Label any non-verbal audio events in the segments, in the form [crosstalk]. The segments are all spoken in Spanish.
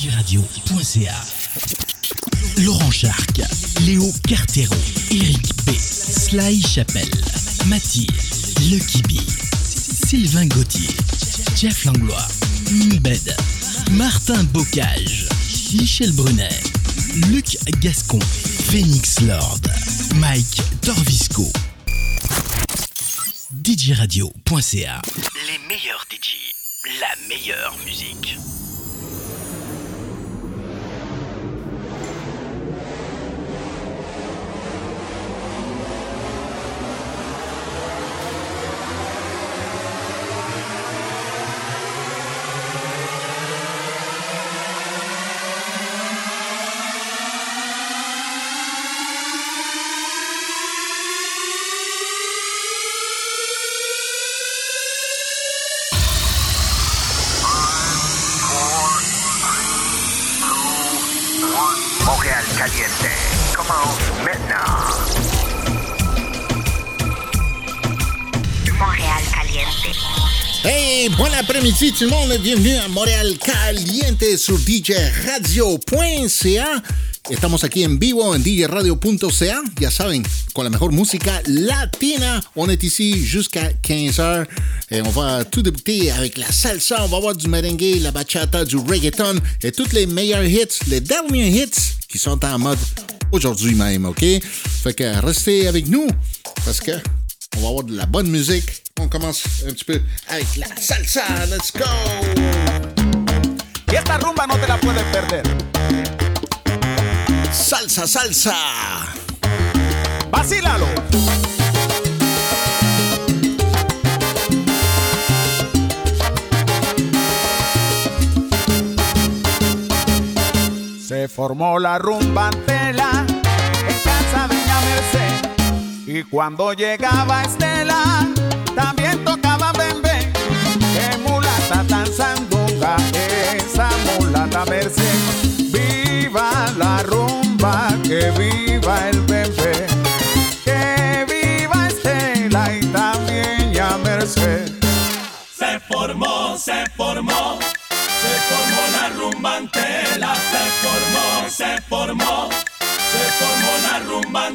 djradio.ca. Laurent Charc, Léo Cartero, Eric B, Sly Chapelle, Mathilde, Lucky B, Sylvain Gauthier, Jeff Langlois, Mbed, Martin Bocage, Michel Brunet, Luc Gascon, Phoenix Lord, Mike Torvisco. djradio.ca Les meilleurs DJ, la meilleure musique. Bon après-midi tout le monde, bienvenue à Montréal Caliente sur djradio.ca. Estamos aquí en vivo en djradio.ca, ya saben, con la mejor música latina. On est ici jusqu'à 15h et on va tout débuter avec la salsa, on va avoir du merengue, la bachata, du reggaeton et tous les meilleurs hits, les derniers hits qui sont en mode aujourd'hui même, ok? Fait que restez avec nous parce que on va avoir de la bonne musique. On commence un petit peu avec la salsa. Let's go! Y esta rumba no te la puedes perder. Salsa, salsa. Vacílalo. Se formó la rumba Y cuando llegaba Estela, también tocaba bembe. Que mulata tan sandunga, esa mulata Merced. Viva la rumba, que viva el bembe. Que viva Estela y también ya Merced. Se formó, se formó, se formó la rumba antela, se formó, se formó, se formó la rumba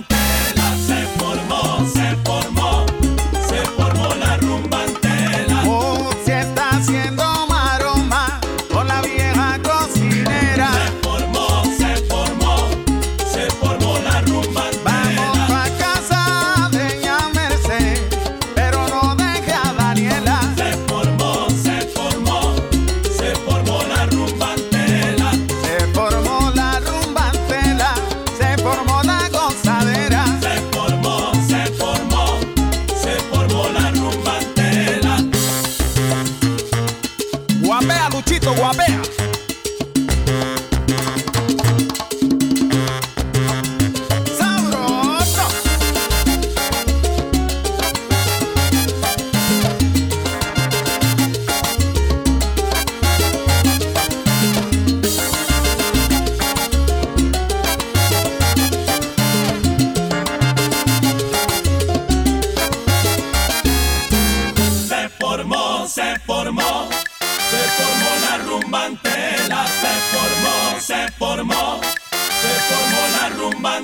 antela, se formó, formó, se formó, se formó la rumba antela, se formó, se formó, se formó la rumba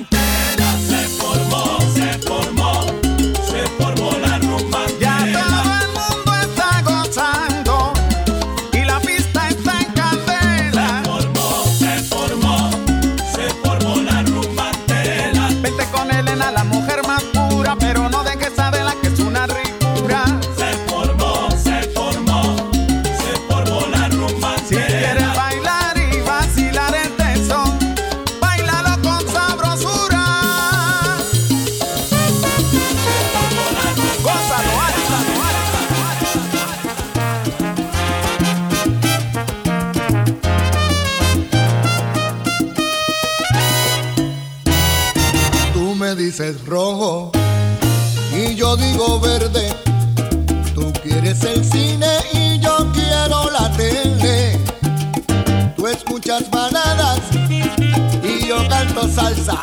quieres el cine y yo quiero la tele. Tú escuchas baladas y yo canto salsa.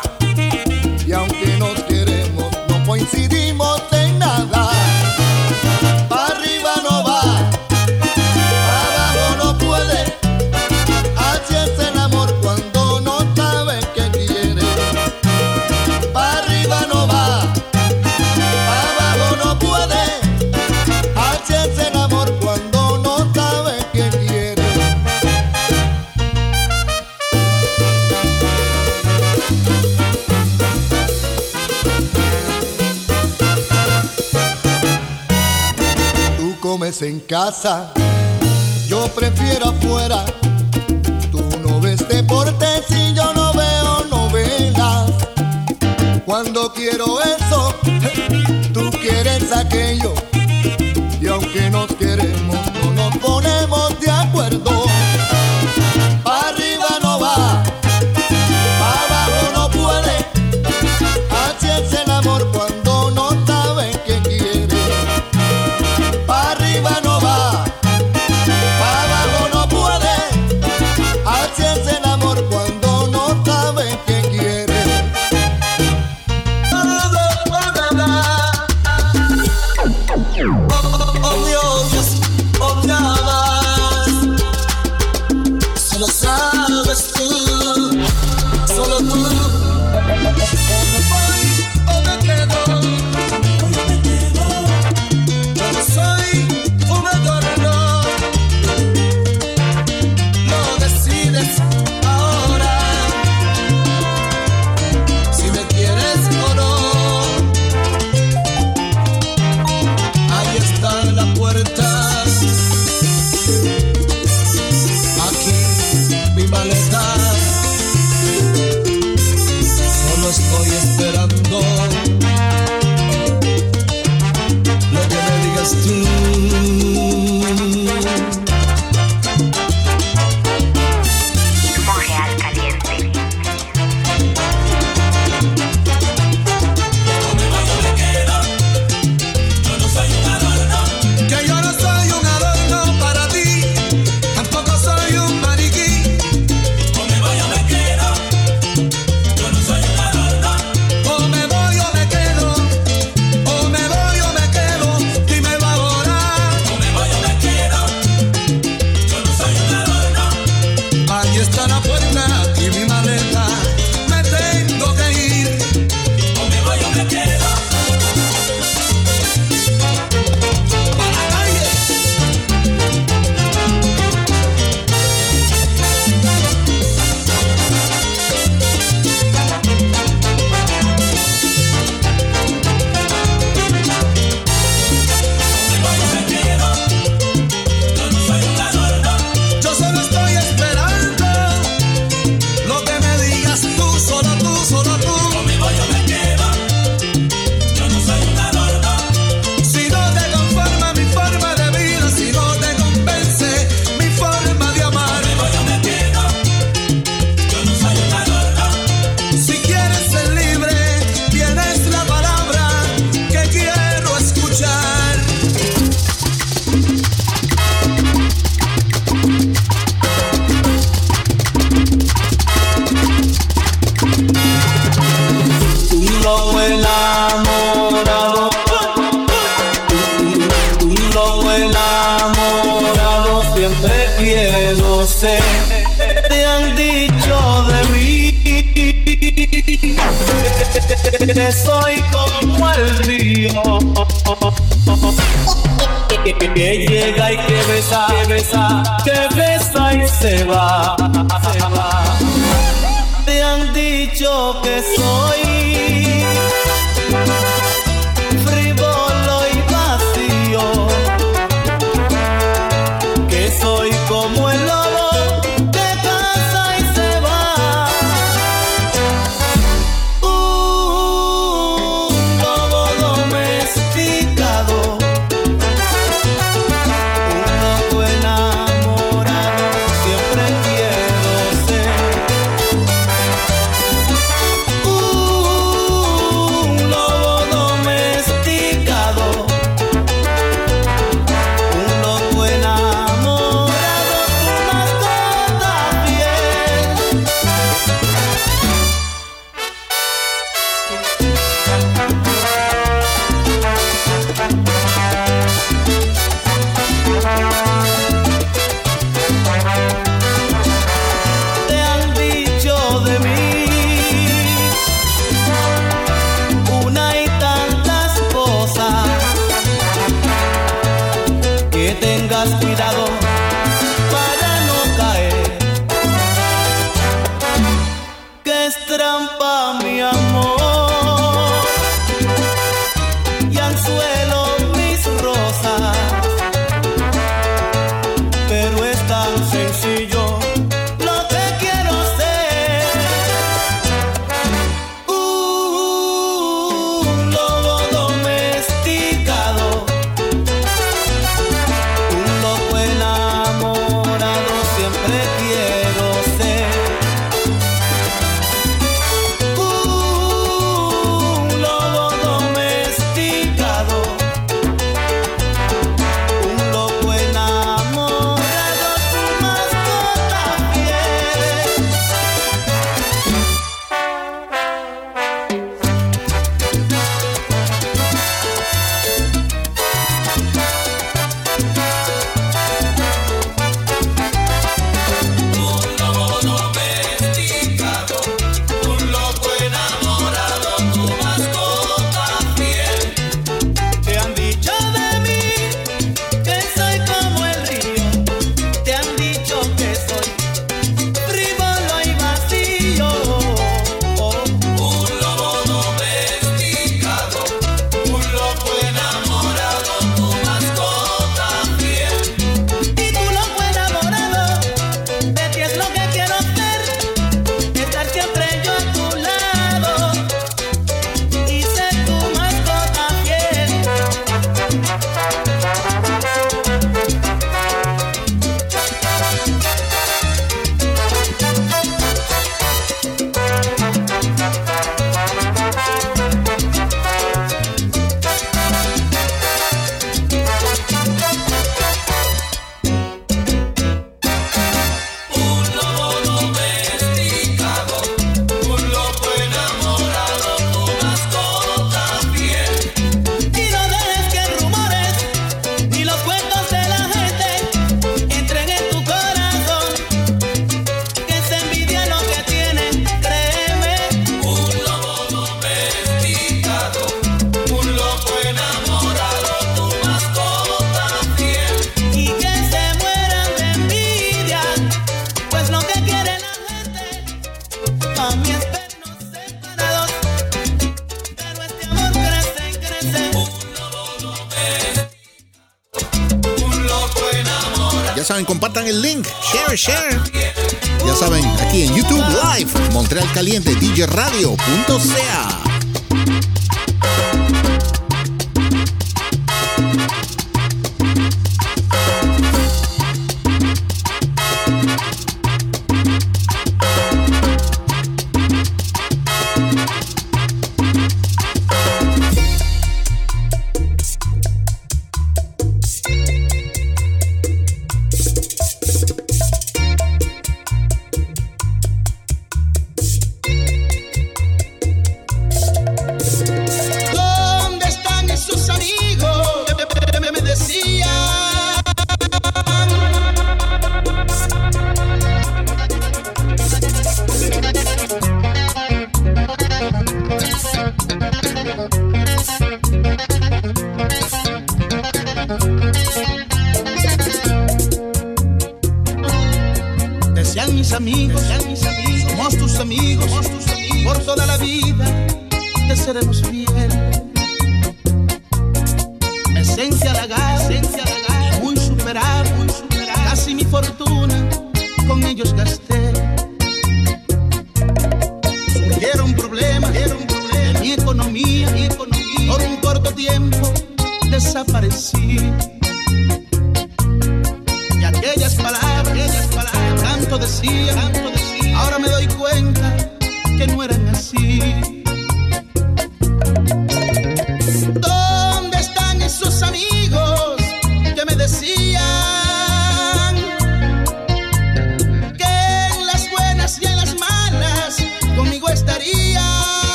casa, yo prefiero afuera. Tú no ves deportes y yo no veo novelas. Cuando quiero eso, [laughs] tú quieres aquello.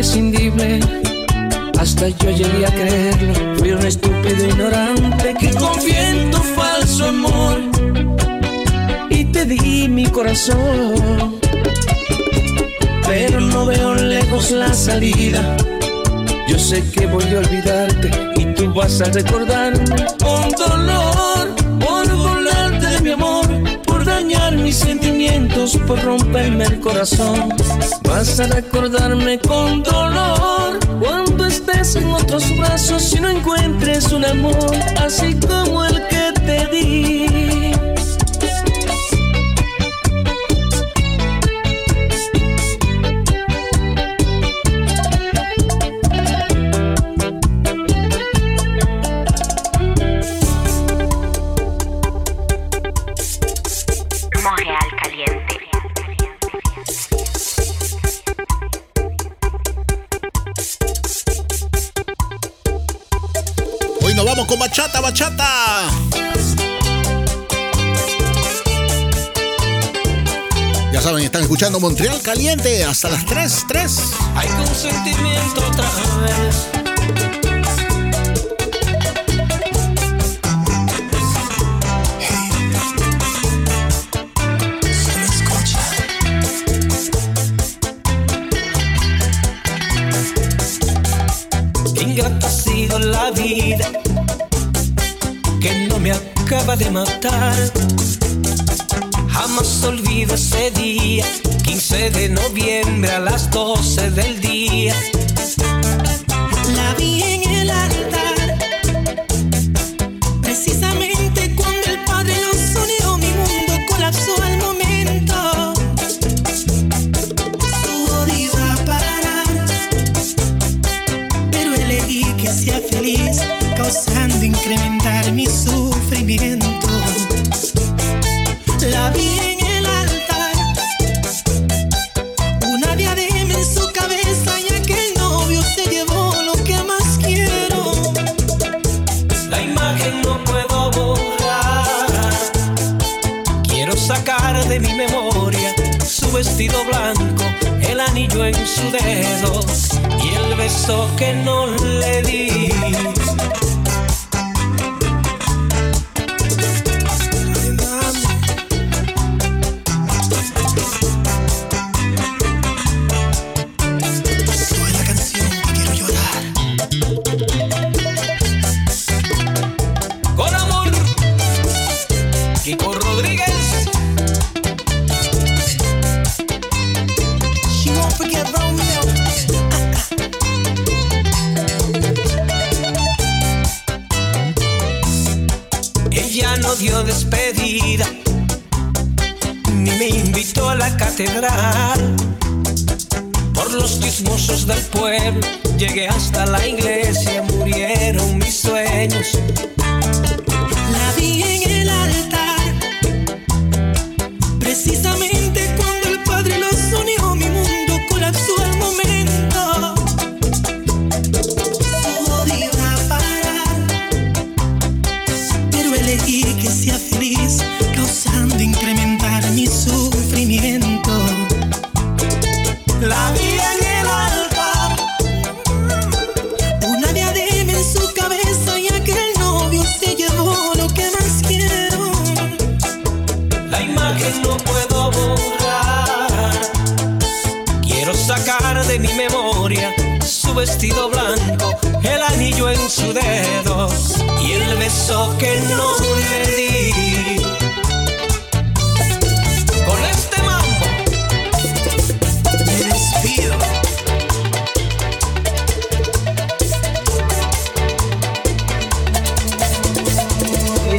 imprescindible. Hasta yo llegué a creerlo. Fui un estúpido ignorante que confié en tu falso amor. Y te di mi corazón. Pero no veo lejos la salida. Yo sé que voy a olvidarte y tú vas a recordarme con dolor. Por romperme el corazón. Vas a recordarme con dolor cuando estés en otros brazos y no encuentres un amor así como el que te di. escuchando Montreal Caliente hasta las 3, 3. Hay un sentimiento otra vez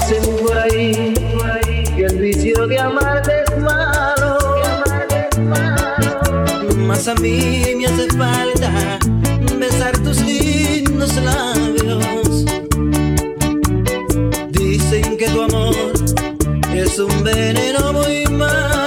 dicen por ahí que el vicio de amarte es malo. Más a mí me hace falta besar tus lindos labios. Dicen que tu amor es un veneno muy malo.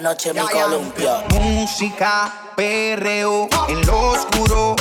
La noche me columpio. Música, perreo, en lo oscuro,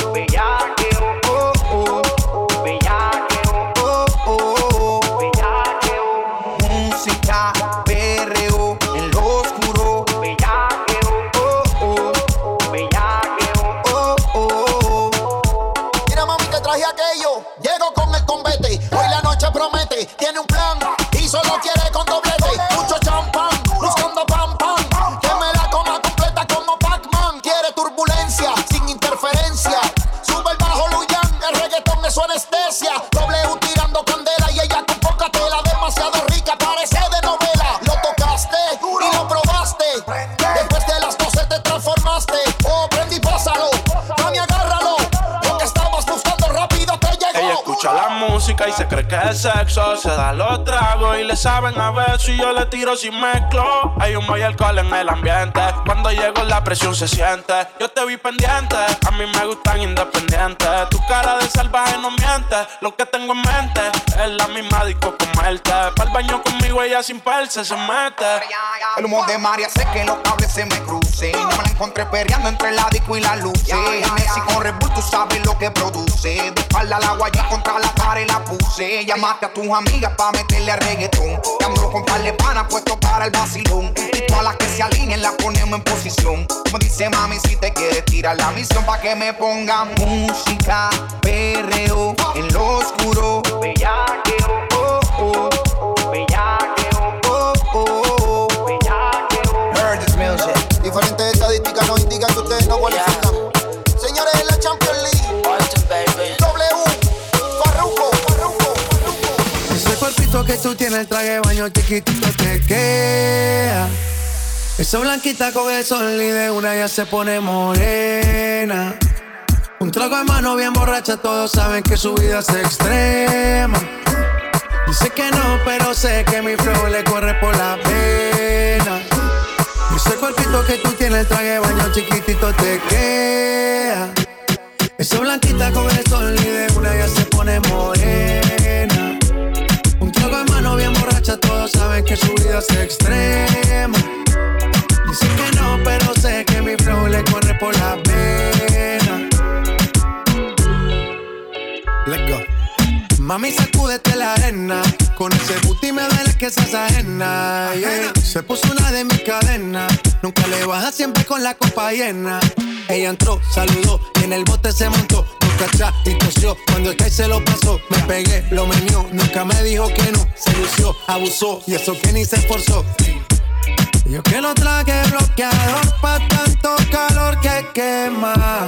Se da los tragos y le saben a ver si yo le tiro si mezclo. Hay humo y alcohol en el ambiente. Cuando llego la presión se siente. Yo te vi pendiente, a mí me gustan independientes. Tu cara de salvaje no miente. Lo que tengo en mente la misma disco él. Para el baño conmigo ella sin perse se mete. El humo de María hace que los cables se me crucen. No me la encontré perreando entre la disco y la luz. Messi con Red Bull, tú sabes lo que produce. De espalda al agua y contra la pared la puse. Llamaste a tus amigas pa' meterle a reggaetón. Y ando con par de panas puesto para el vacilón. Y todas las que se alineen las ponemos en posición. Como dice mami, si te quieres tirar la misión pa' que me ponga música, perreo, en lo oscuro. Bellaqueo, Diferentes estadísticas nos indican que ustedes no cualifican. Señores de la Champions League. W. Farruko, Farruko, Farruko. Ese cuerpito que tú tienes, el traje de baño chiquitito te queda. Esa blanquita con el sol y de una ya se pone morena. Un trago de mano bien borracha, todos saben que su vida es extrema. Dice que no, pero sé que mi flow le corre por la pena. Ese cuerpito que tú tienes, el traje de baño chiquitito te queda. Esa blanquita con el sol y de una ya se pone morena. Un trago de mano bien borracha, todos saben que su vida es extrema. Dice que no, pero sé que mi flow le corre por la pena. Mami, sacúdete la arena. Con ese booty me duele que seas ajena. yeah. Se puso una de mis cadenas. Nunca le baja siempre con la copa llena. Ella entró, saludó y en el bote se montó. Atrás y tosió. Cuando el que se lo pasó, me pegué, lo menió. Nunca me dijo que no. Se lució, abusó y eso que ni se esforzó. Yo que no traje bloqueador pa' tanto calor que quema.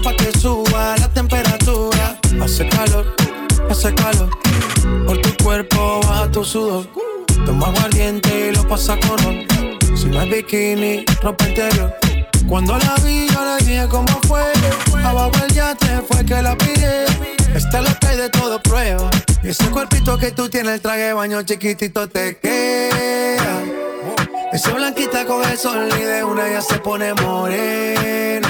Maluma pa' que suba la temperatura. Hace calor, hace calor. Por tu cuerpo baja tu sudor. Toma aguardiente y lo pasa con. Si no es bikini, ropa interior. Cuando la vi, yo le dije cómo fue. Abajo el yate fue que la pide. Esta es que hay de todo prueba. Y ese cuerpito que tú tienes, el traje baño chiquitito te queda. Esa blanquita con el sol y de una ya se pone morena.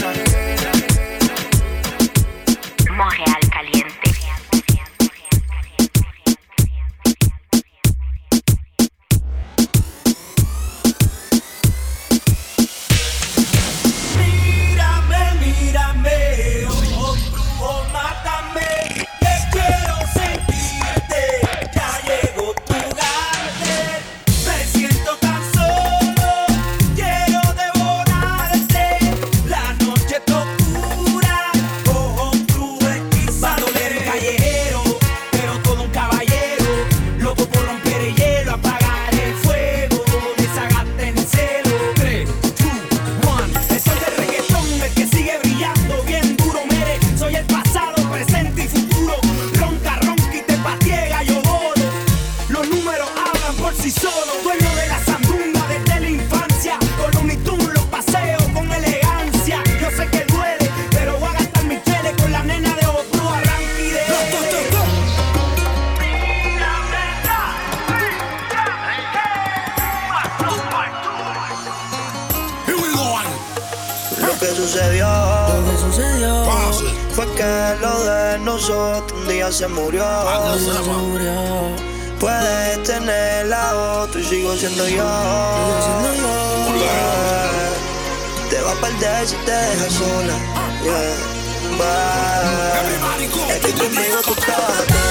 Montreal caliente. Que lo de nosotros un día se murió. Puedes tener la otra y sigo siendo yo. Yeah. Te va a perder si te dejas sola. Yeah. Bye. Es que conmigo tú estabas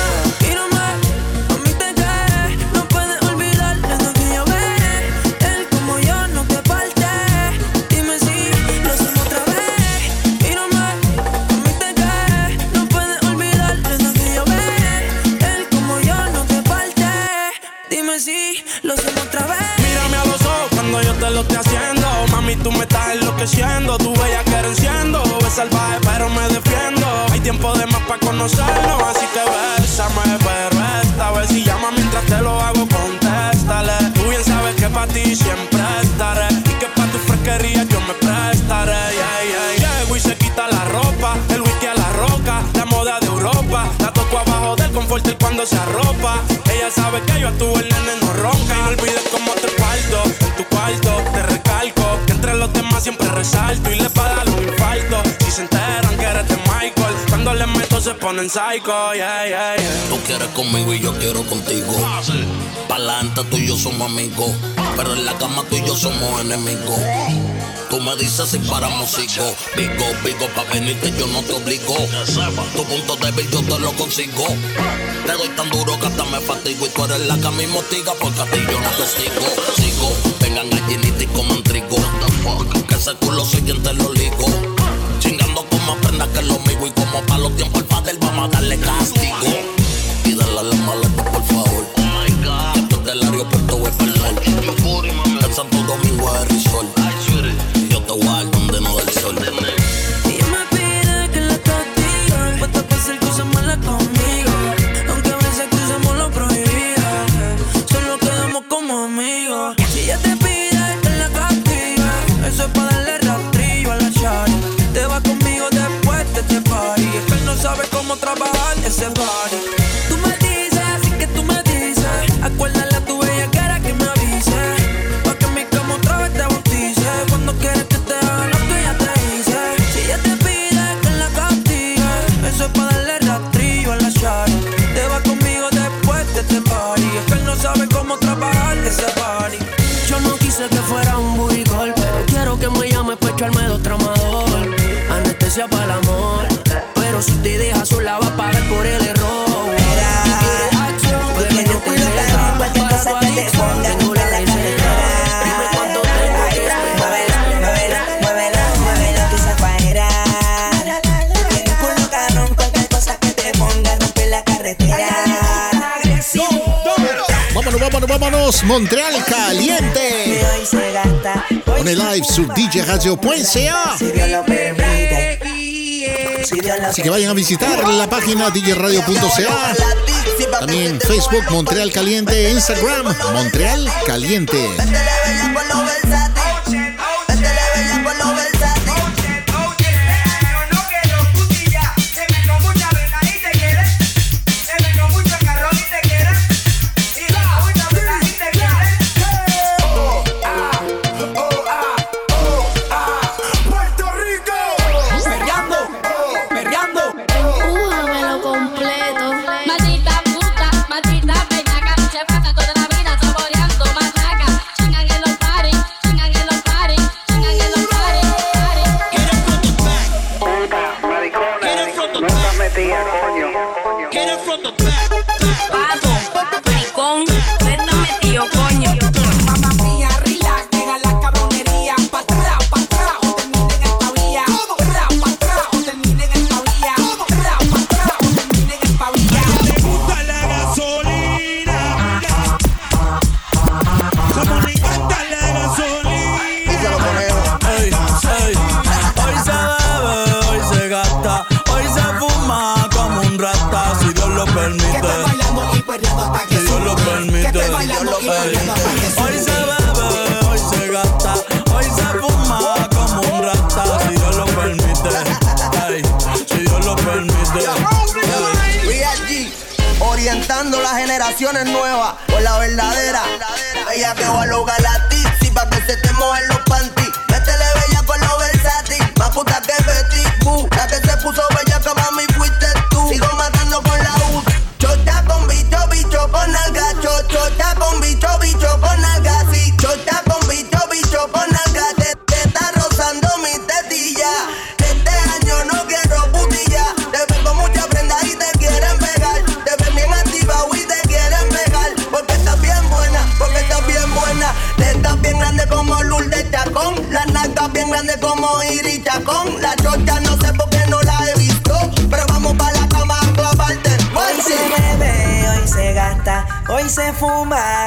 lo haciendo. Mami, tú me estás enloqueciendo. Tu bella que enciendo. Es salvaje, pero me defiendo. Hay tiempo de más para conocernos. Así que bésame, pero esta vez si llama mientras te lo hago, contéstale. Tú bien sabes que para ti siempre estaré. Y que para tu fresquería yo me prestaré. Yeah, yeah. Llego y se quita la ropa. El whisky a la roca. La moda de Europa. La toco abajo del confort él cuando se arropa. Ella sabe que yo actúo, el nene no ronca. Y no olvides te parto Te recalco que entre los demás siempre resalto. Y le para un infarto. Si se enteran que eres de. Cuando le meto se ponen psycho. Yeah, yeah, yeah. Tú quieres conmigo y yo quiero contigo. Pa'lante tú y yo somos amigos. Pero en la cama tú y yo somos enemigos. Tú me dices si paramos sigo. Vigo, vigo, pa' venirte yo no te obligo. Tu punto débil yo te lo consigo. Te doy tan duro que hasta me fatigo. Y tú eres la que me motiga porque a ti yo no te sigo. Sigo, vengan gallinita y coman trigo. Que ese culo soy quien te lo ligo. Como prenda que lo mío. Y como pa' los tiempos el padre vamos a darle castigo. Y dale a la maleta, por favor. Que esto es del aeropuerto voy norte. En Santo Domingo es me llame pa' echarme dos tramador. Anestesia para el amor, pero si te dejas sola va a pagar por el error. Puede que no te lea, cualquier cosa que te ponga, nunca la cantarás. Dime cuánto tengo que esperar. Vámonos, vámonos, vámonos, Montreal Caliente. On est live sur djradio.ca. Así que vayan a visitar la página djradio.ca. También Facebook Montreal Caliente, Instagram Montreal Caliente.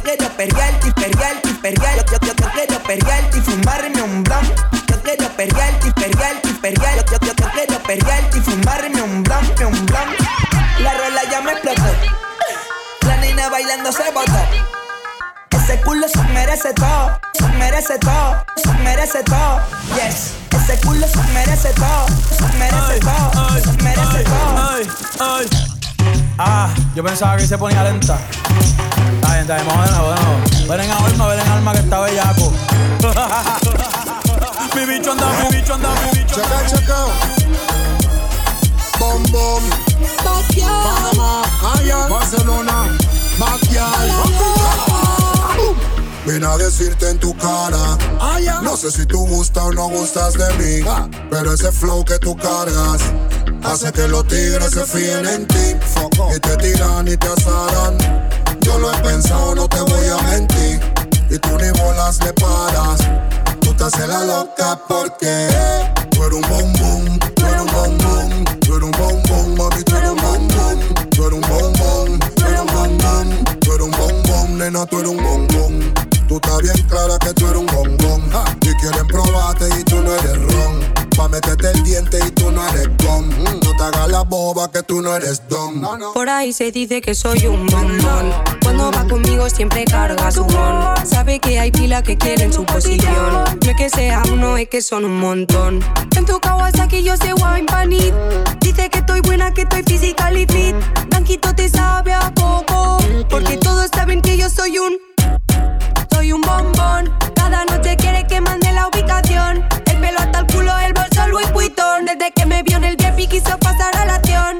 Yo quiero perrearte y perrearte y perrear. Yo, yo, yo, quiero perrearte y fumarme un blon. Yo quiero perrearte y perrearte y perrear. Yo, yo, yo, quiero perrearte y fumarme un blon, un blon. La rola ya me explotó. La nena bailando se botó. Ese culo se merece todo, se merece todo, se merece todo. Yes, ese culo se merece todo, se merece todo, se merece todo. Ah, yo pensaba que se ponía lenta. Está bien, está bien, vamos de nuevo, de nuevo. Ven en alma, ven en alma que está bellaco. [laughs] mi bicho anda, mi bicho anda, mi bicho anda. Checa, checa. Bom, bom. Panamá, allá, Barcelona, Backyard. Vine a decirte en tu cara. No sé si tú gustas o no gustas de mí. Pero ese flow que tú cargas hace que los tigres se fíen en ti. Y te tiran y te asaran. Yo lo he pensado, no te voy a mentir. Y tú ni bolas le paras. Tú te haces la loca porque tú eres un bombón, tú eres un bombón, tú eres un bombón, mami, tú eres un bombón, tú eres un bombón, tú eres un bombón, tú eres un bombón, nena, tú eres un bombón. Tú estás bien clara que tú eres un bombón. Y quieren probarte y tú no eres ron. Pa' meterte el diente y tú no eres gom. No te hagas la boba que tú no eres don. Por ahí se dice que soy un bombón. Cuando va conmigo siempre carga su bon. Sabe que hay pila que quieren su posición. No es que sea uno, es que son un montón. En tu Kawasaki yo sé wine panit. Dice que estoy buena, que estoy physical y fit. Blanquito te sabe a poco. Porque todos saben que yo soy un. Soy un bombón. Cada noche quiere que mande la ubicación. El pelo hasta el culo, el Louis Vuitton. Desde que me vio en el VIP quiso pasar a la acción.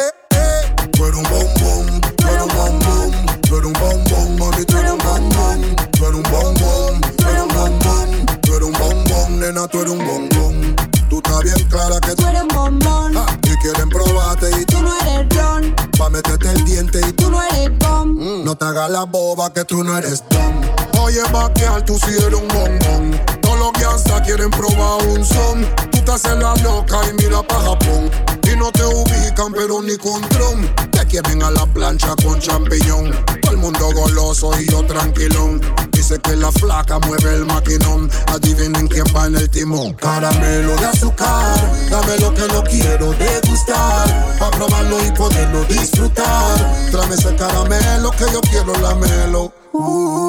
Eh, eh, tú eres un bombón, tú eres un bombón, tú eres un bombón, mami, tú eres un bombón, tú eres un bombón, tú eres un bombón, tú eres un bombón, nena, tú eres un bombón. Tú estás bien clara que tú eres un bombón. Y quieren probarte y tú, no eres ron. Pa' meterte el diente y tú, no eres bom. No te hagas la boba que tú no eres don. Oye, vaquear, tú sí eres un bombón. Los quieren probar un son. Tú te haces la loca y mira pa' Japón. Y no te ubican, pero ni con tron. Te quieren a la plancha con champiñón. Todo el mundo goloso y yo tranquilón. Dice que la flaca mueve el maquinón. Adivinen quién va en el timón. Caramelo de azúcar. Dame lo que no quiero degustar. Pa' probarlo y poderlo disfrutar. Tráeme ese caramelo que yo quiero lamelo. Uh,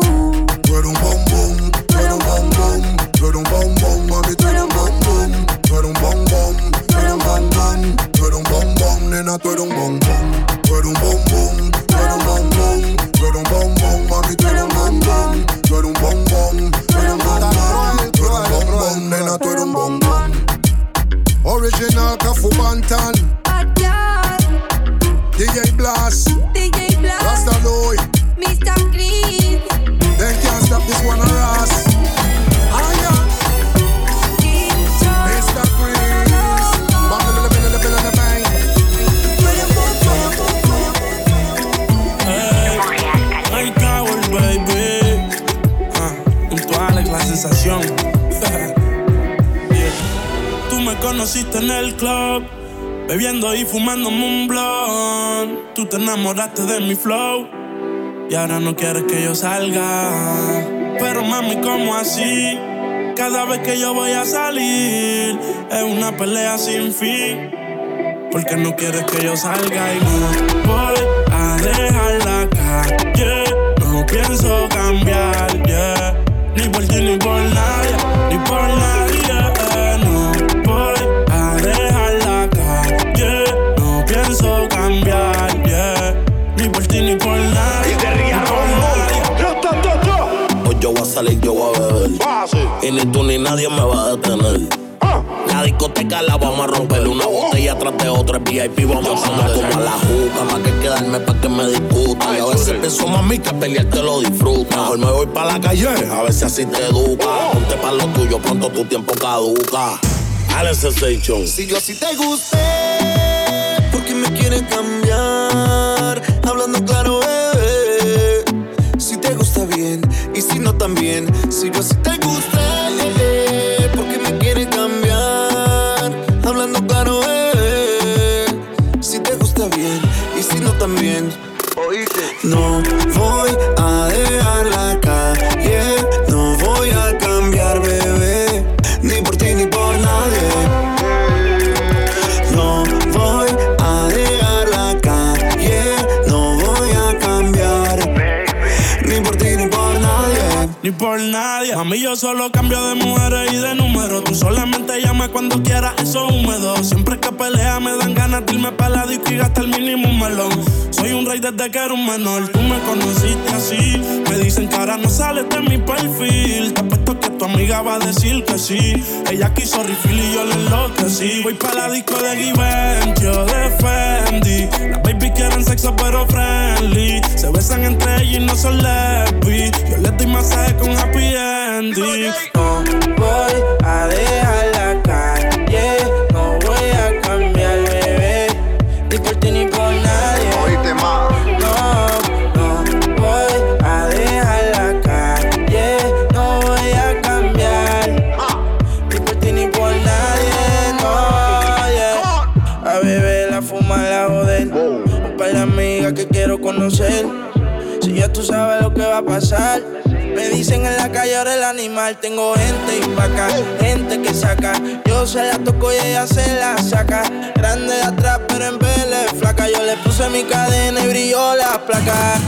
tú un bombón, tú eres un bombón, tú eres un bombón, mami, tú eres un enamoraste de mi flow y ahora no quieres que yo salga. Pero mami, ¿cómo así? Cada vez que yo voy a salir es una pelea sin fin. Porque no quieres que yo salga y no voy a dejar la calle. No pienso cambiar, yeah. Ni por ti ni por nadie, ni por nadie. Y ni tú ni nadie me va a detener. La discoteca la vamos a romper una botella tras de otra. El VIP vamos a pasar como a la juca. Más que quedarme pa' que me discutan. Y a veces pienso, mami, que pelear te lo disfruta. Mejor me voy pa' la calle, a ver si así te educa. Ponte pa' lo tuyo, pronto tu tiempo caduca. Alex Sensation. Si yo sí te gusté, porque me quieres cambiar. Solo cambio de mujeres y de número. Tú solamente llamas cuando quieras, eso es húmedo. Siempre que pelea me dan ganas de irme para la disco y gastar el mínimo un melón. Soy un rey desde que era un menor. Tú me conociste así. Me dicen que ahora no sales de mi perfil. Te apuesto que tu amiga va a decir que sí. Ella quiso refill y yo le enloquecí. Voy para la disco de Givenchy, yo de Fendi. Las baby quieren sexo pero friendly. Se besan entre ellas y no son lesbi. Yo les doy masaje con happy ending. No dicen en la calle ahora el animal. Tengo gente y vaca, gente que saca. Yo se la toco y ella se la saca. Grande de atrás, pero en vez flaca. Yo le puse mi cadena y brilló la placa.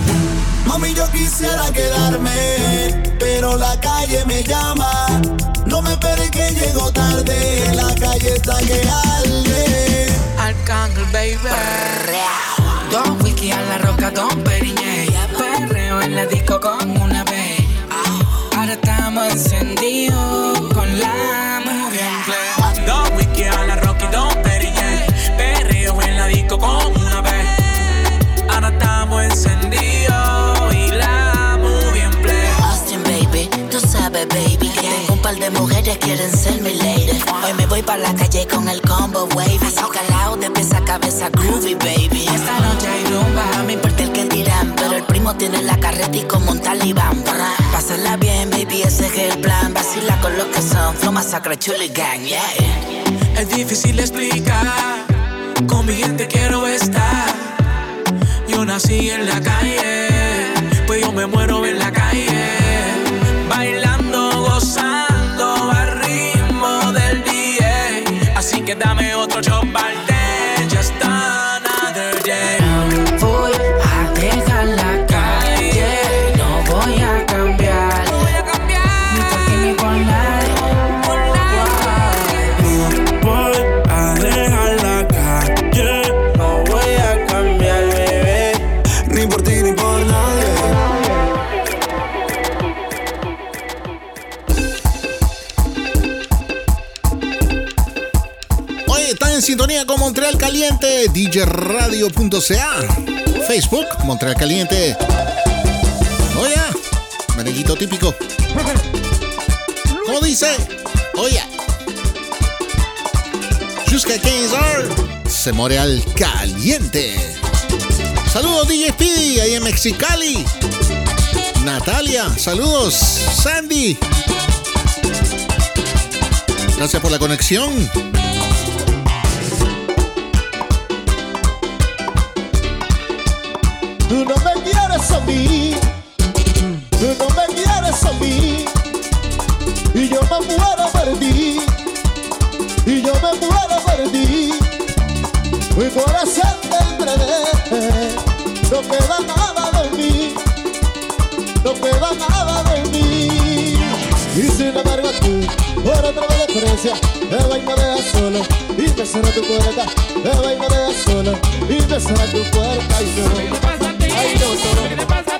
Mami, yo quisiera quedarme, pero la calle me llama. No me esperes que llego tarde, la calle está que arde. Arcángel, baby. Don whisky a la roca, don Periñé. Perreo en la disco con una estamos encendidos con la movie. Don whisky a la roca y don Periñé. Perreo en la disco con una vez. Ahora estamos encendidos y la movie en play. Austin, baby, tú sabes, baby, que tengo un par de mujeres quieren ser mi lady. Hoy me voy para la calle con el combo wavy. Calao de pies a cabeza, groovy baby. Esta noche hay rumba, me importa el que dirán. Pero el primo tiene la carreta y como un talibán. Pásala bien, baby, ese es el plan. Vacila con los que son, flow masacre, chuli gang, yeah. Es difícil explicar, con mi gente quiero estar. Yo nací en la calle, pues yo me muero en la calle. Bailando, gozando al ritmo del DJ. Así que dame Montreal Caliente, djradio.ca, Facebook, Montreal Caliente. Oye, merenguito típico. ¿Cómo dice? Oye. Jusqu'à 15 horas, se Montreal Caliente. Saludos DJ Speedy, ahí en Mexicali. Natalia, saludos. Sandy. Gracias por la conexión. Otra vez diferencia, me voy y me dejas solo, y me cierra tu puerta, voy y me dejas solo, y me cierra tu puerta, y no. ¿Qué te pasa a ti? Ay, no,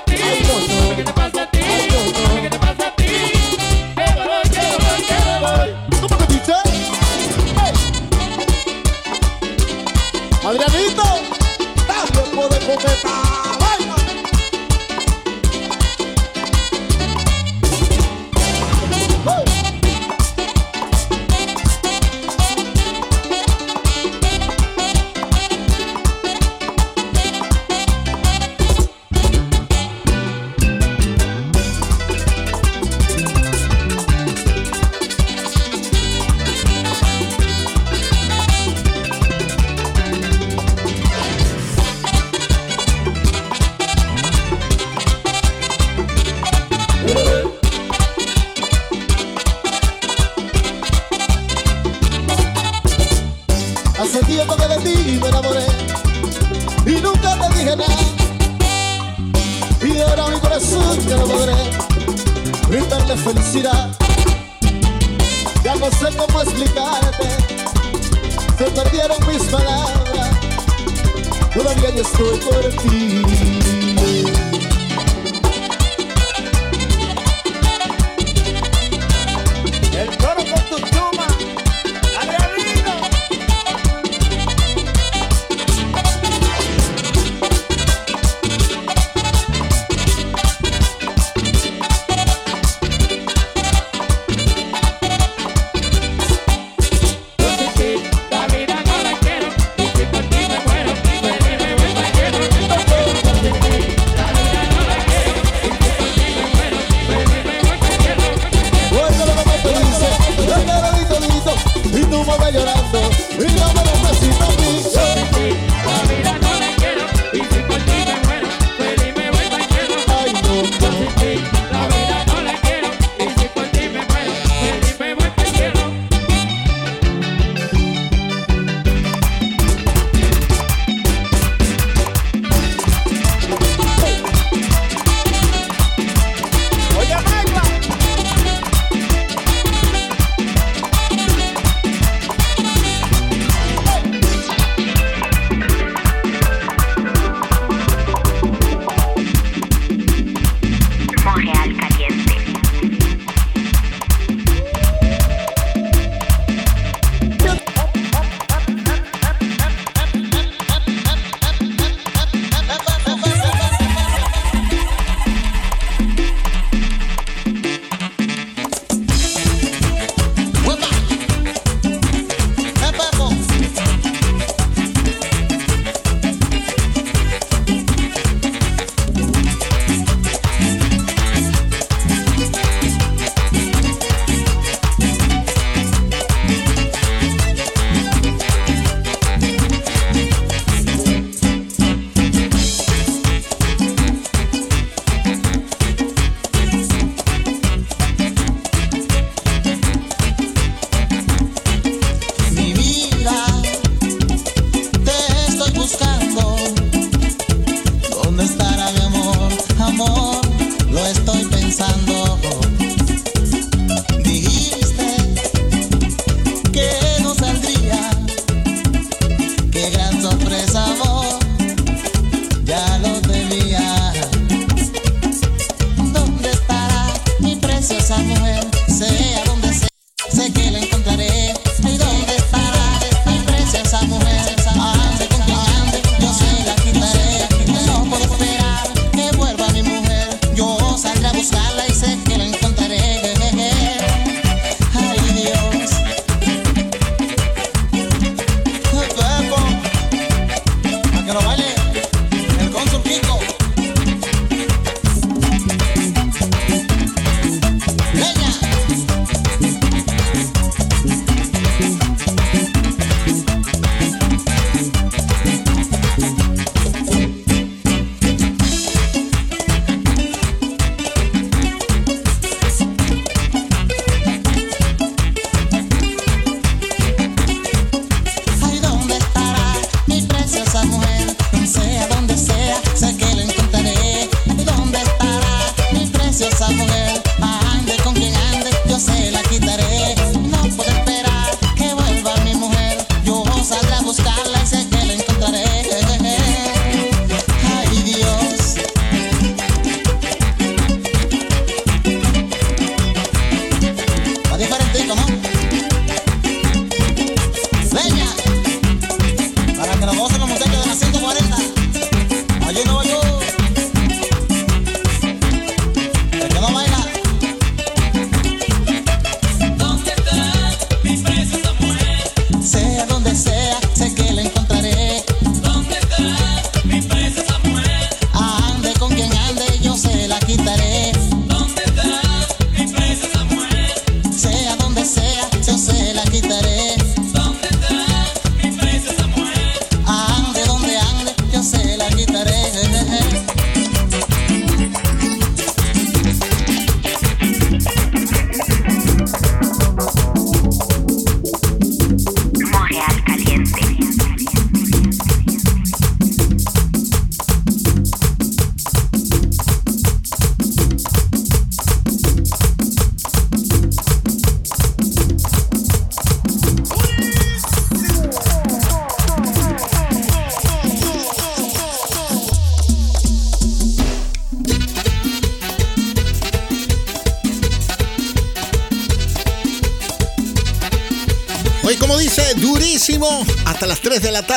corazón ya no podré brindarle felicidad. Ya no sé cómo explicarte, se perdieron mis palabras. Todavía yo estoy por ti.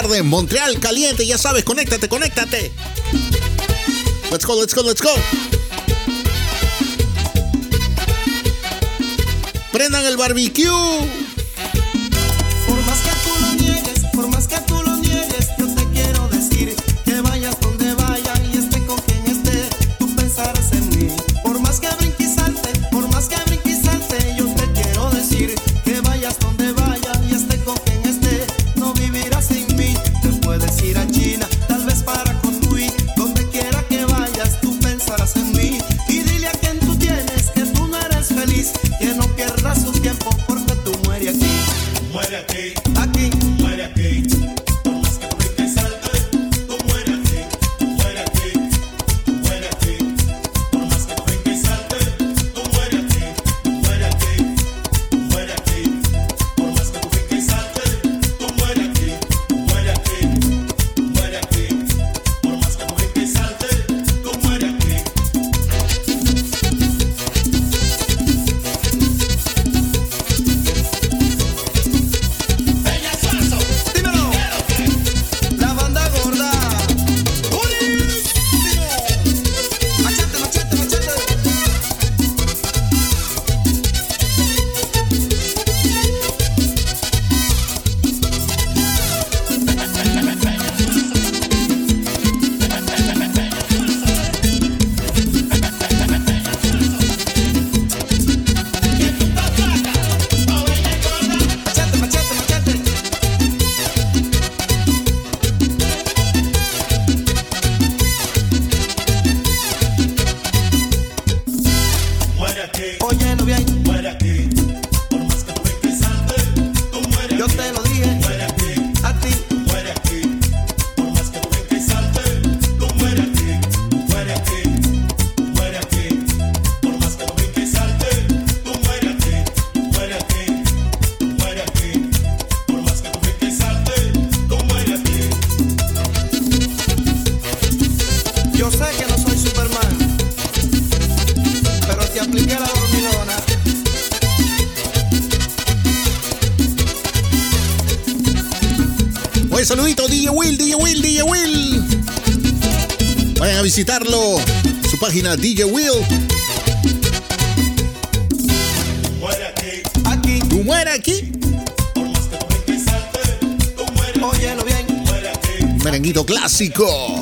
tarde, Montreal caliente, ya sabes, conéctate, conéctate. Let's go, let's go, let's go. Prendan el barbecue. visitarlo. Su página DJ Will. Aquí. Tú mueres aquí. Oye, lo bien. Merenguito clásico.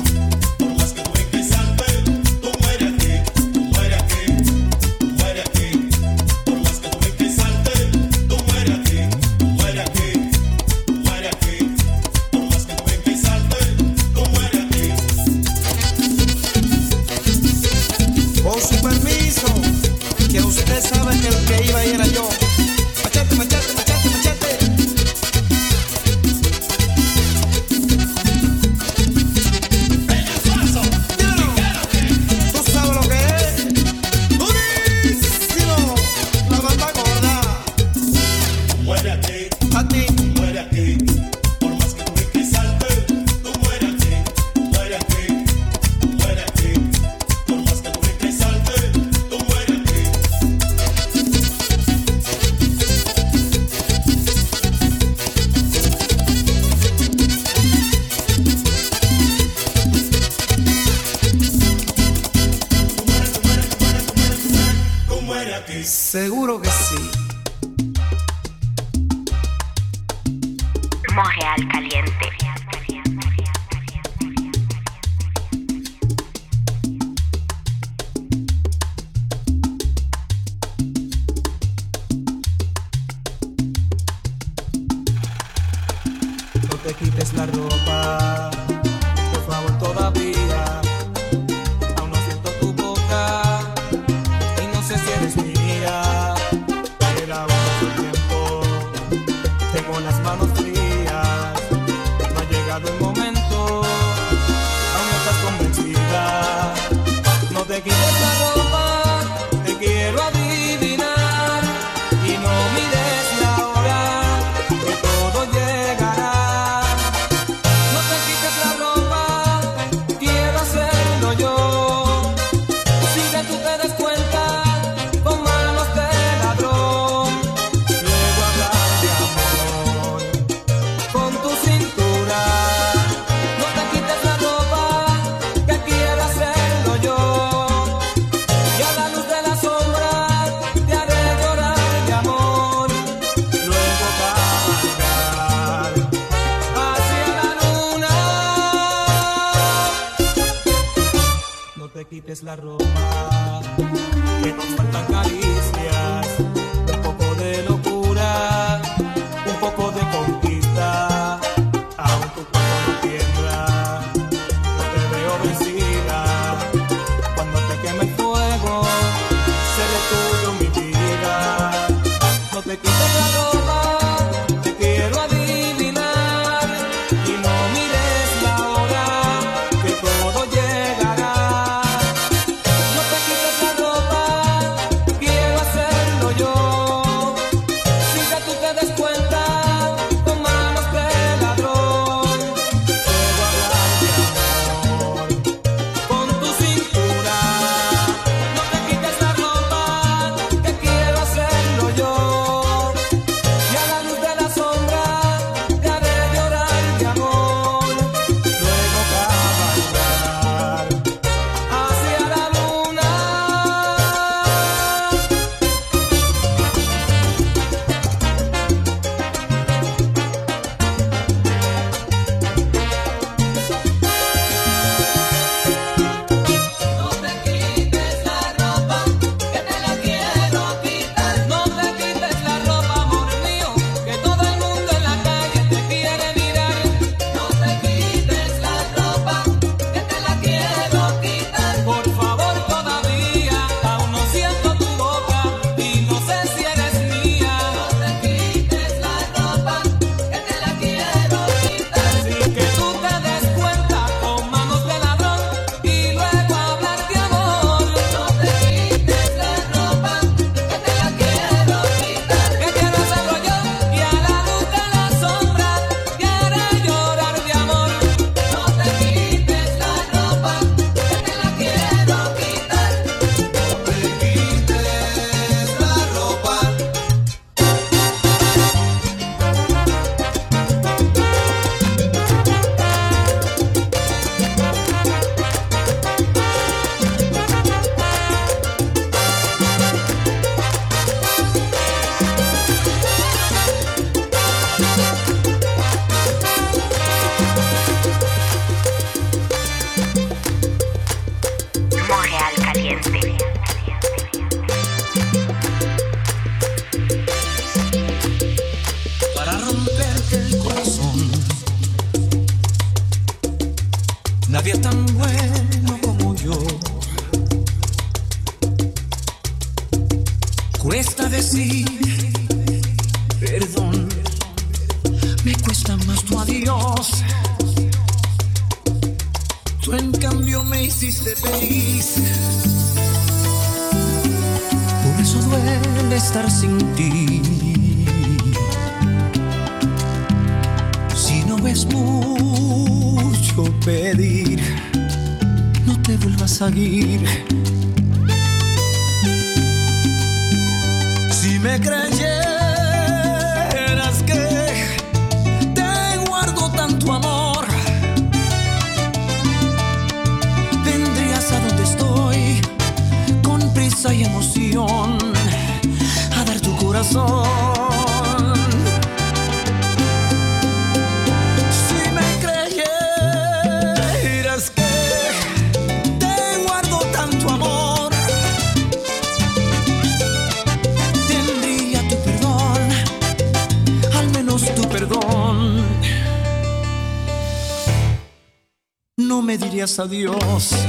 Me dirías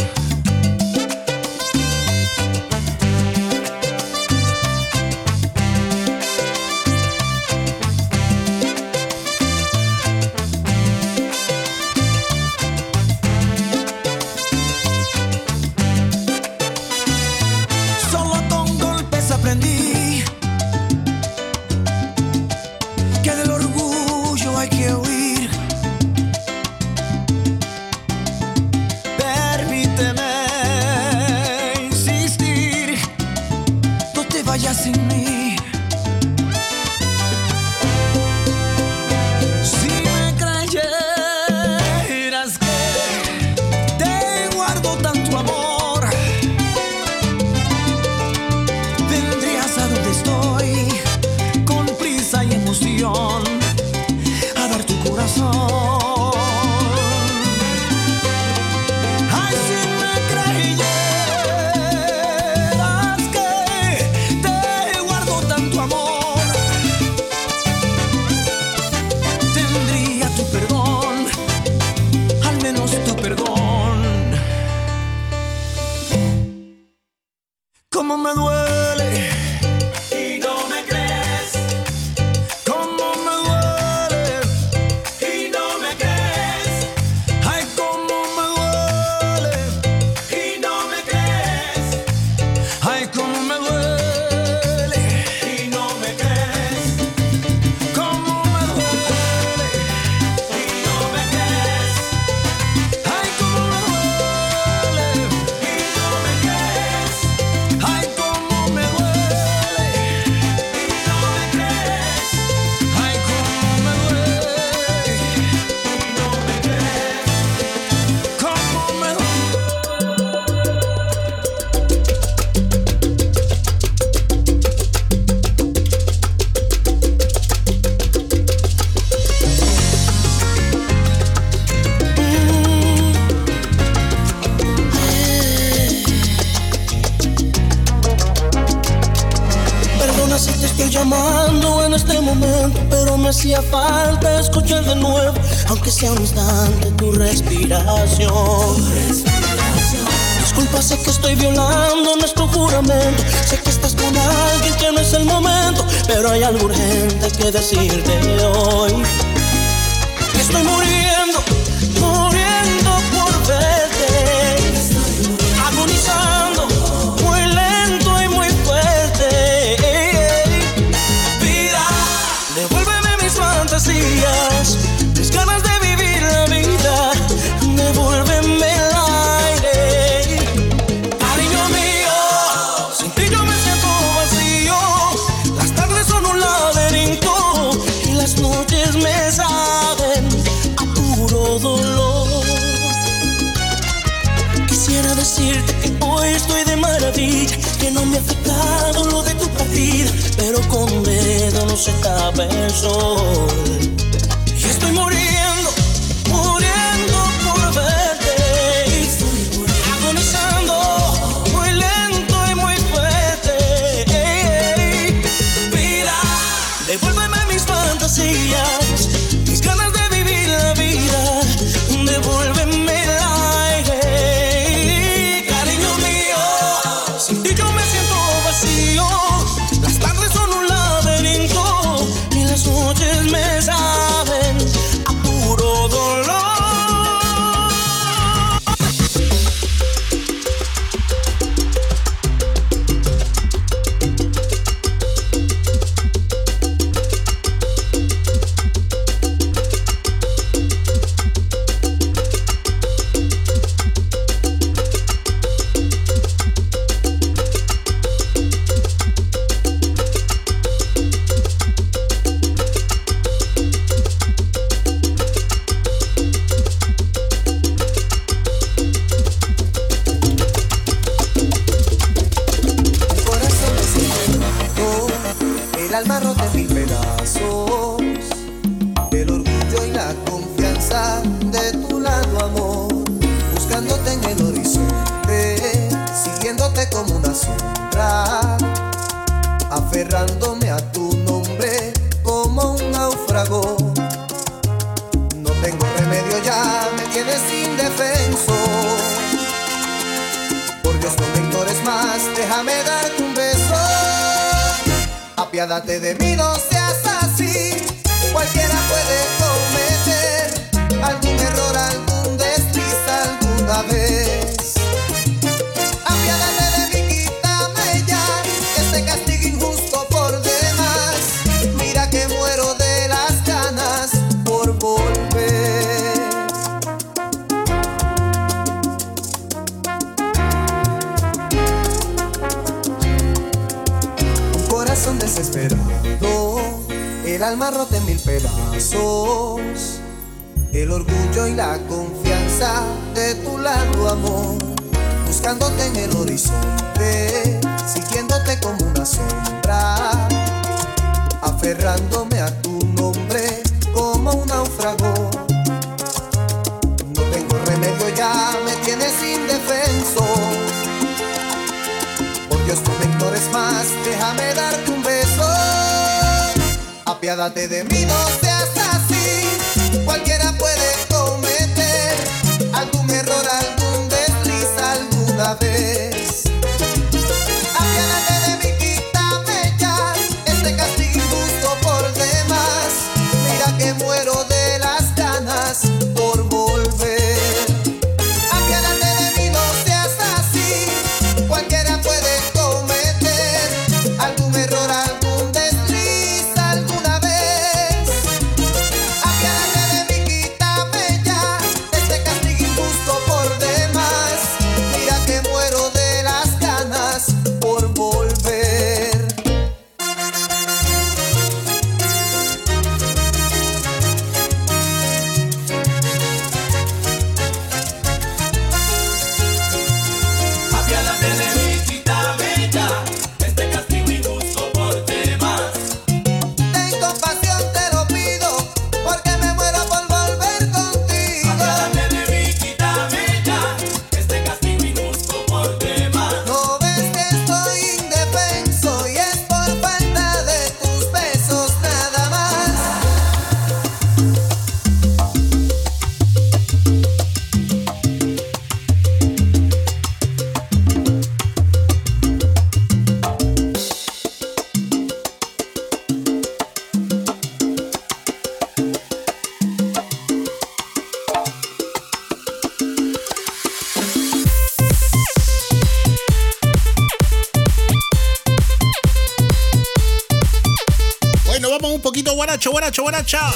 guaracho, guaracho, guaracha.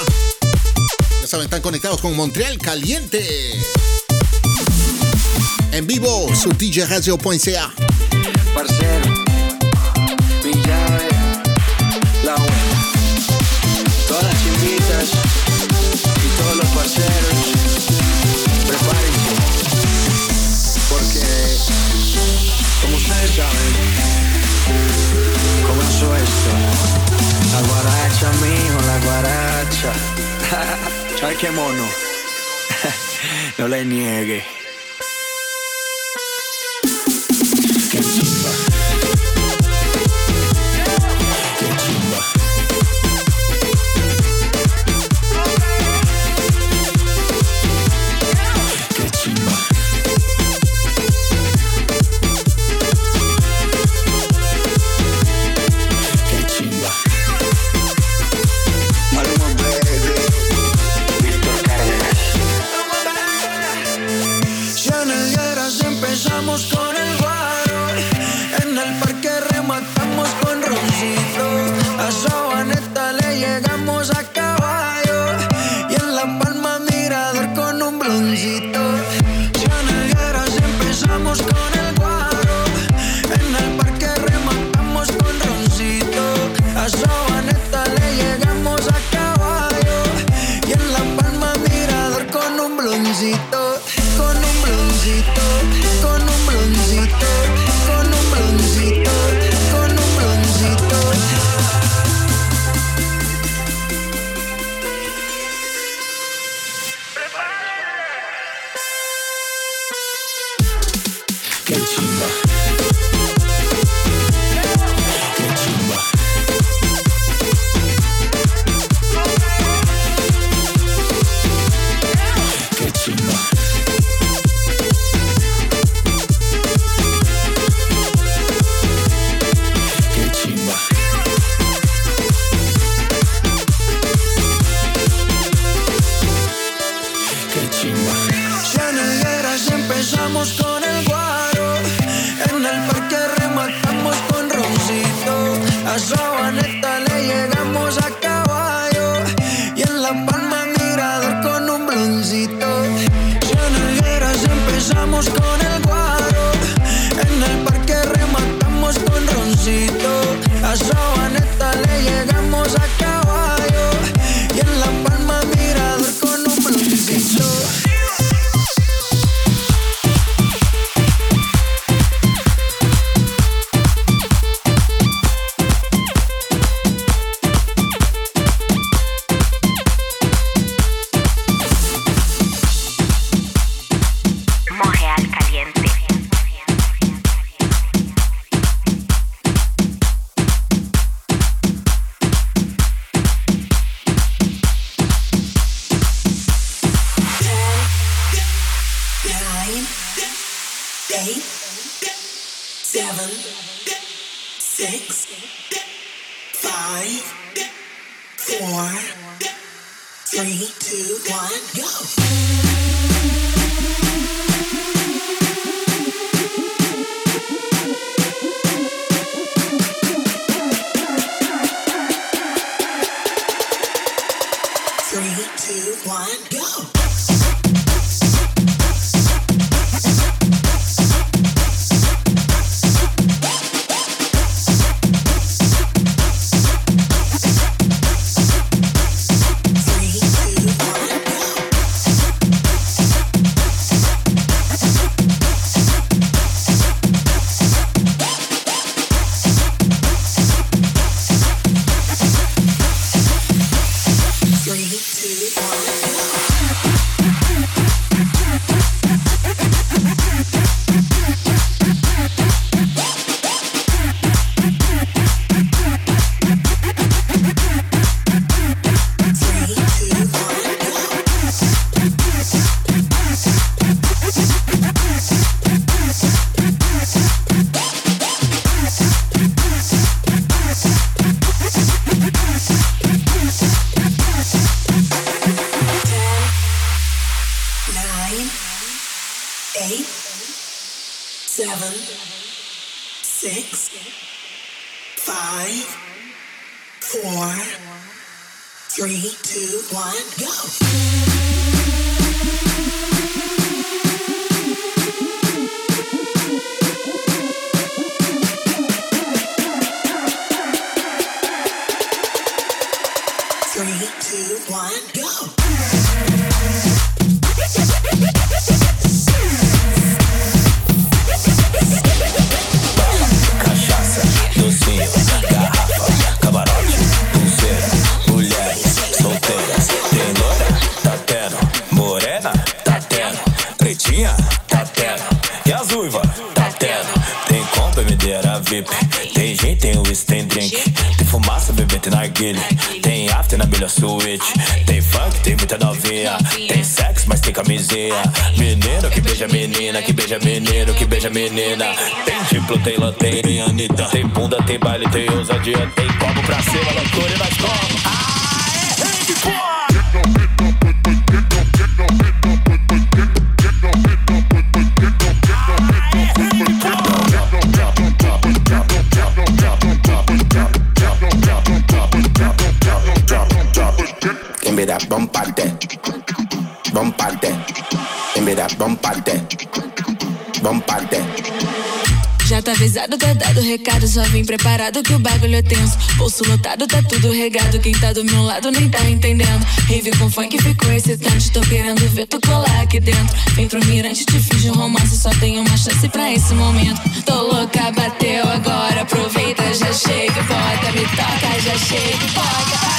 Ya saben, están conectados con Montreal Caliente. En vivo, su DJ Radio.ca. Parcero, mi llave, la web. Todas las chimitas y todos los parceros, prepárense. Porque, como ustedes saben, La guaraccia, mijo, la guaraccia. [laughs] Chai cioè, che mono. [laughs] no le niegue. menina. Menino que beija menina, que beija menino, que beija menina. Tem tipo, tem lanterna, tem Anitta. Tem bunda, tem baile, tem ousadia, tem já vim preparado que o bagulho é tenso. Bolso lotado, tá tudo regado. Quem tá do meu lado nem tá entendendo. Rave com funk ficou excitante. Tô querendo ver tu colar aqui dentro. Vem pro mirante, te finge um romance. Só tenho uma chance pra esse momento. Tô louca, bateu agora. Aproveita, já chega, bota, me toca, já chega, bota.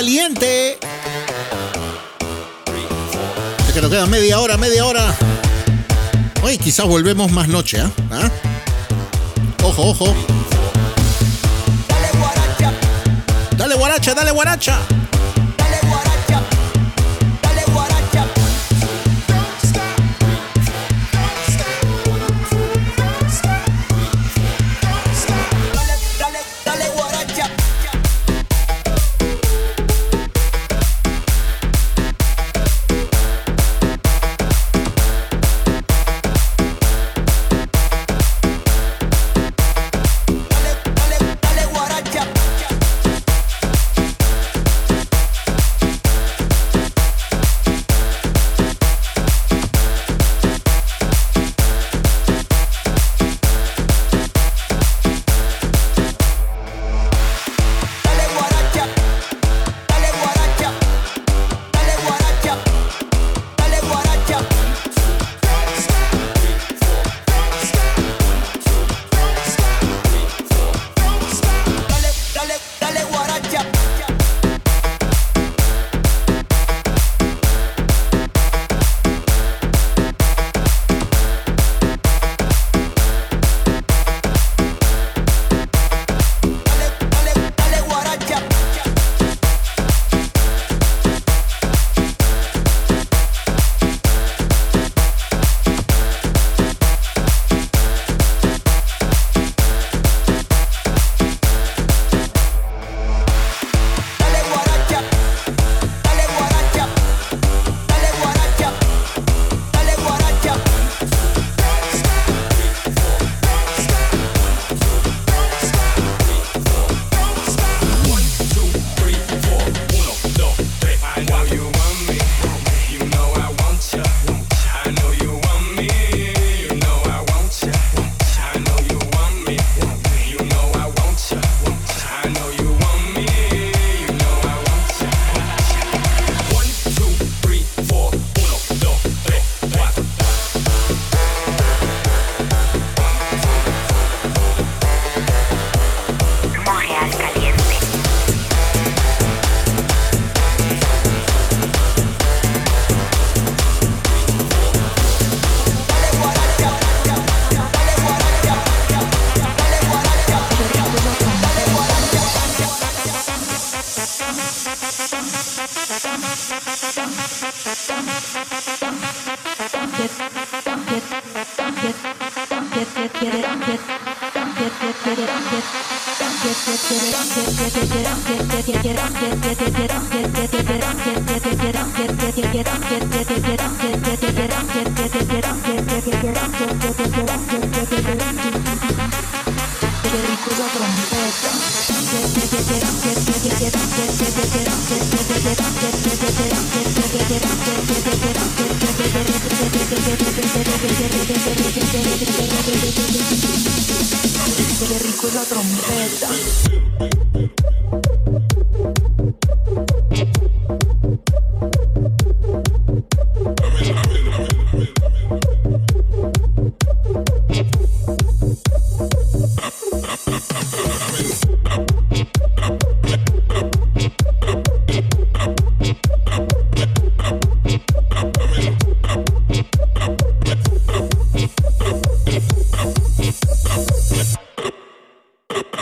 caliente. Es que nos queda media hora, media hora. Hoy quizás volvemos más noche, ¿eh? ¿Ah? Ojo, ojo. Dale guaracha, dale guaracha.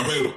Pero,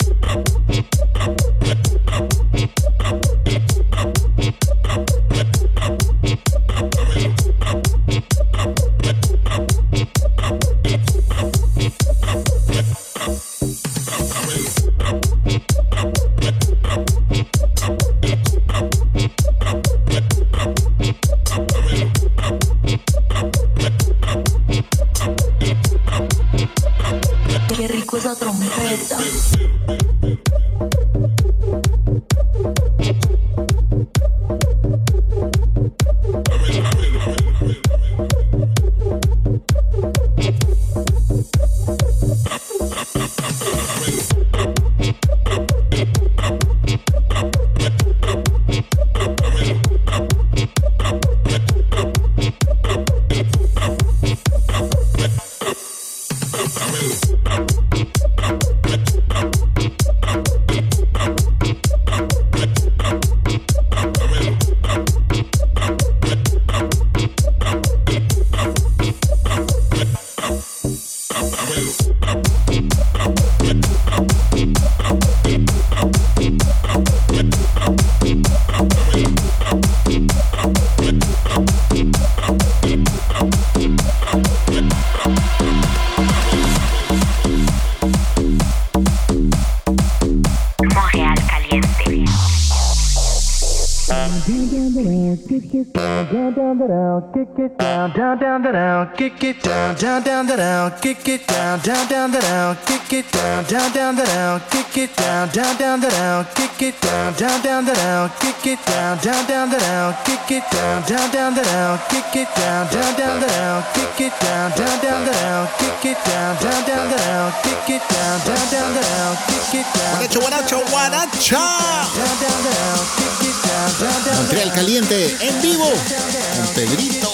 down the down, kick it down, down down the down, kick it down, down down the down, kick it down, down down the down, kick it down, down down the down, kick it down, down down the down, kick it down, down down the down, kick it down. Guanacho, guanacho, guanacho. Down down the down, kick it down, down down. Montreal caliente en vivo. Montegrito.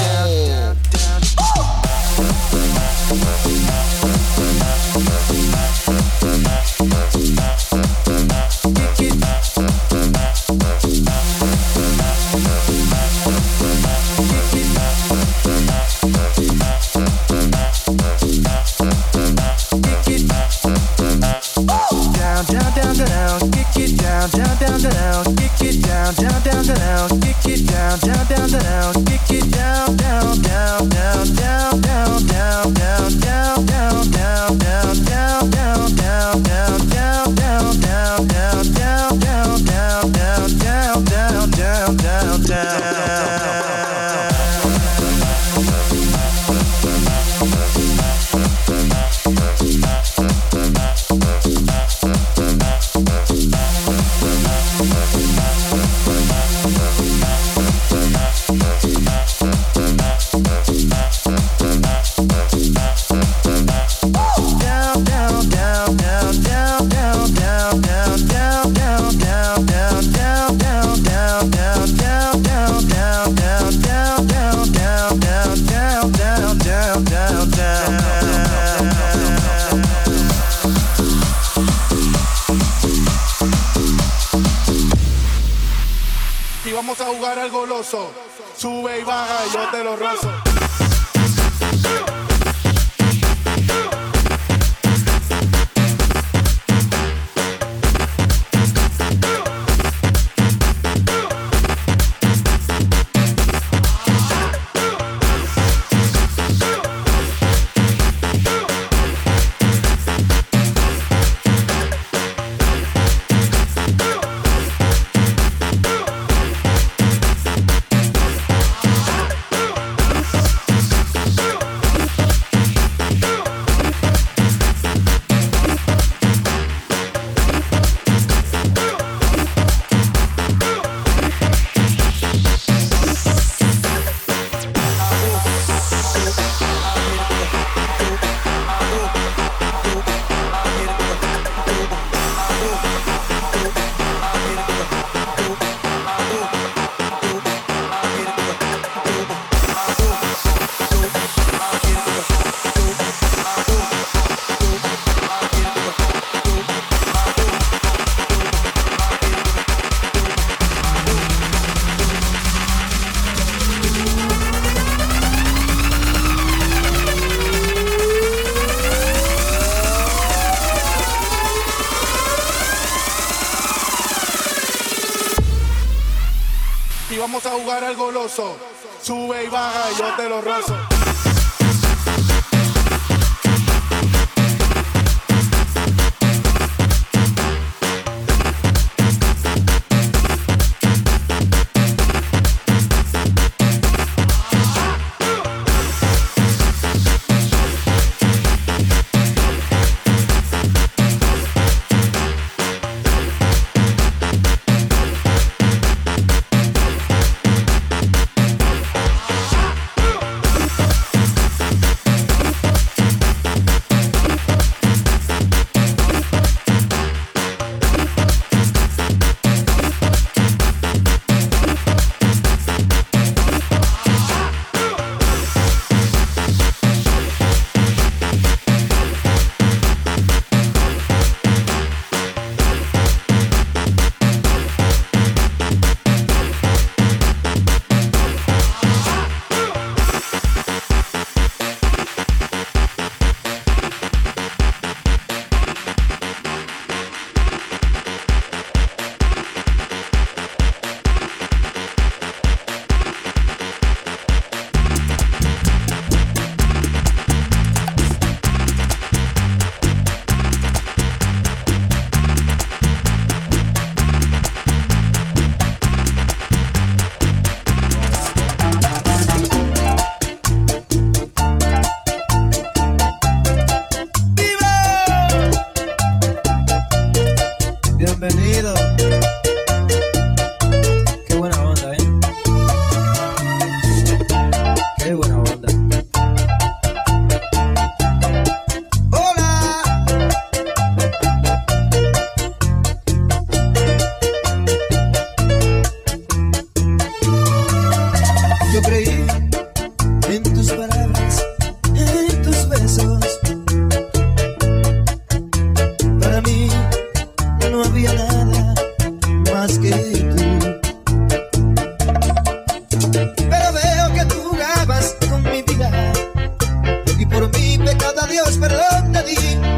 Dios perdón te di.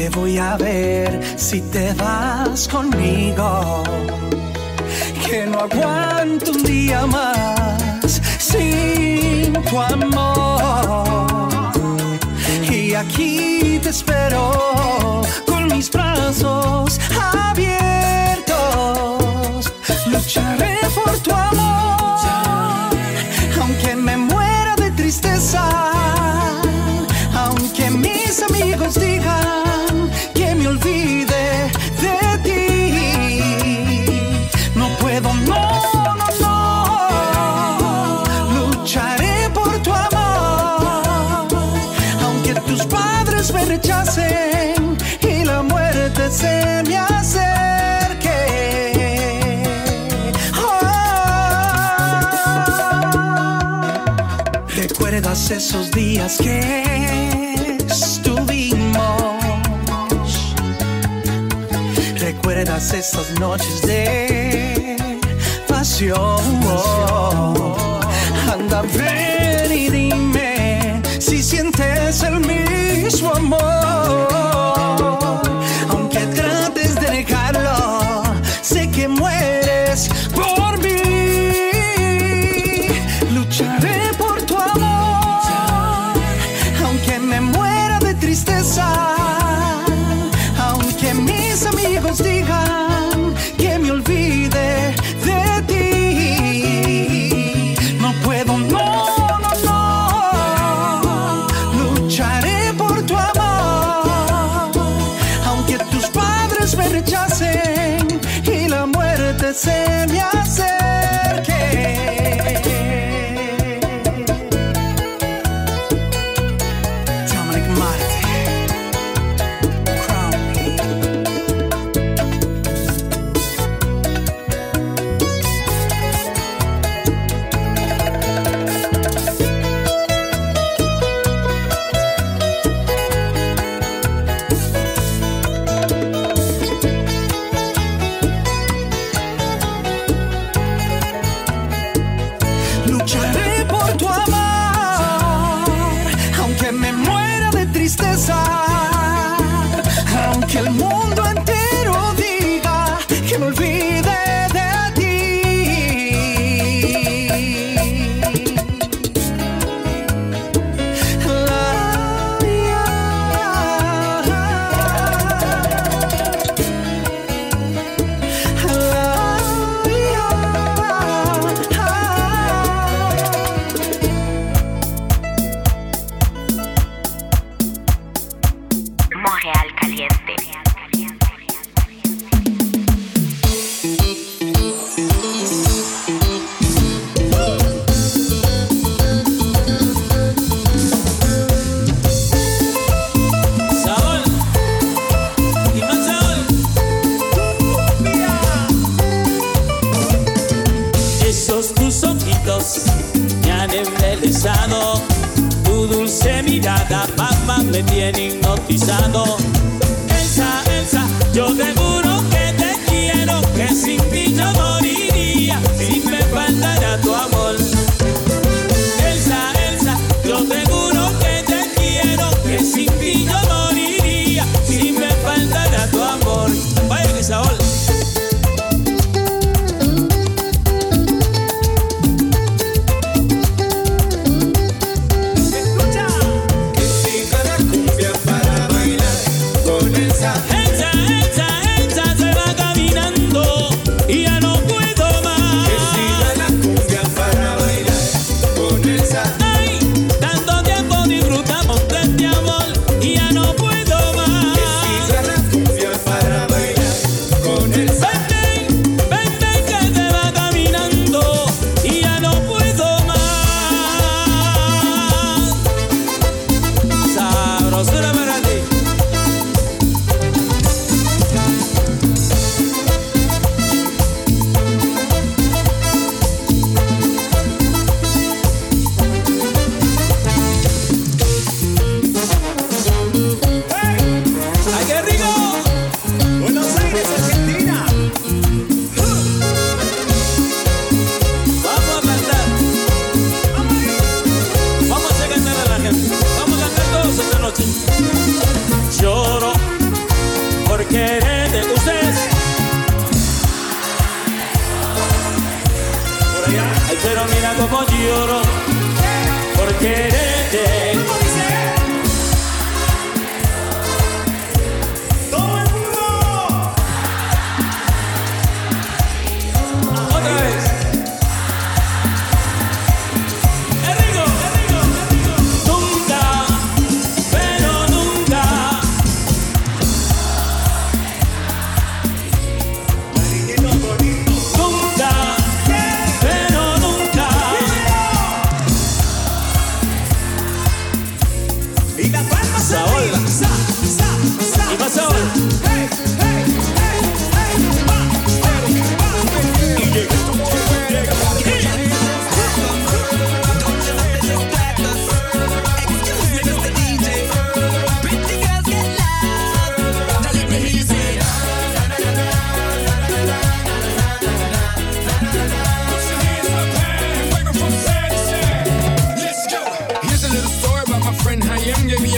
Te voy a ver si te vas conmigo. Que no aguanto un día más sin tu amor. Y aquí te espero con mis brazos abiertos. Lucharé por tu amor, aunque me muera de tristeza, aunque mis amigos digan. esos días que estuvimos. Recuerdas esas noches de pasión. Anda, ven y dime si sientes el mío.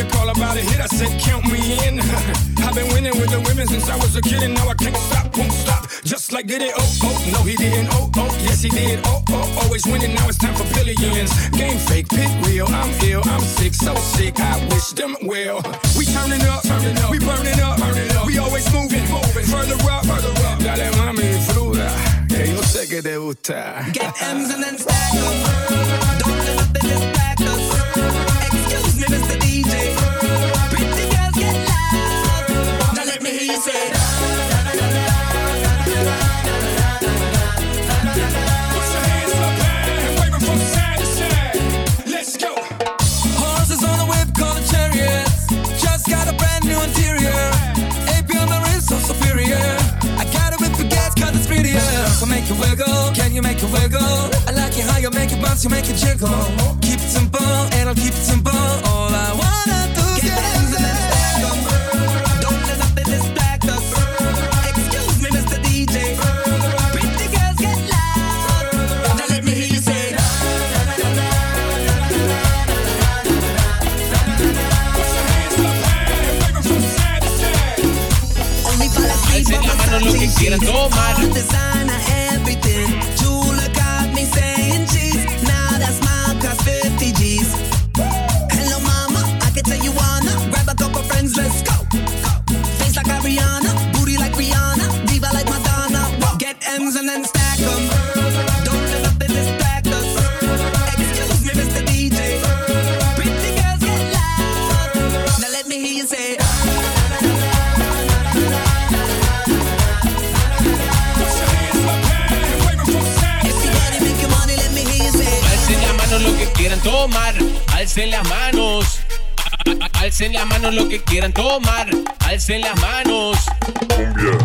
a call about a hit, I said count me in. [laughs] I've been winning with the women since I was a kid, and now I can't stop, won't stop. Just like did it, oh, oh, no, he didn't, oh, oh, yes, he did, oh, oh, always winning, now it's time for billions. Game fake, pick real, I'm ill, I'm sick, so sick, I wish them well. We turning up, turning up, we burning up, burning up, we always moving, moving, further up, further up. Dale, mami, fruta, que yo sé que te gusta. Get M's and then stack them. Don't let nothing distract us. wiggle? Can you make it wiggle? I like it how you make it bounce, you make it jiggle. Keep it simple, and I'll keep it simple. All I wanna do is get in the Don't let nothing distract us. Excuse me, Mr. DJ. Pretty girls get loud. Now let me hear you say. Alcen las manos. Alcen las manos lo que quieran tomar. Alcen las manos. Cumbia.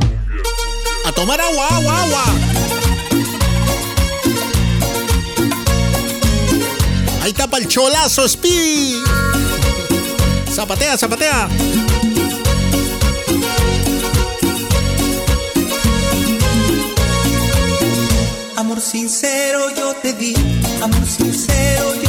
A tomar agua, agua, agua. Ahí tapa el cholazo, Speedy. Zapatea, zapatea. Amor sincero yo te di, amor sincero yo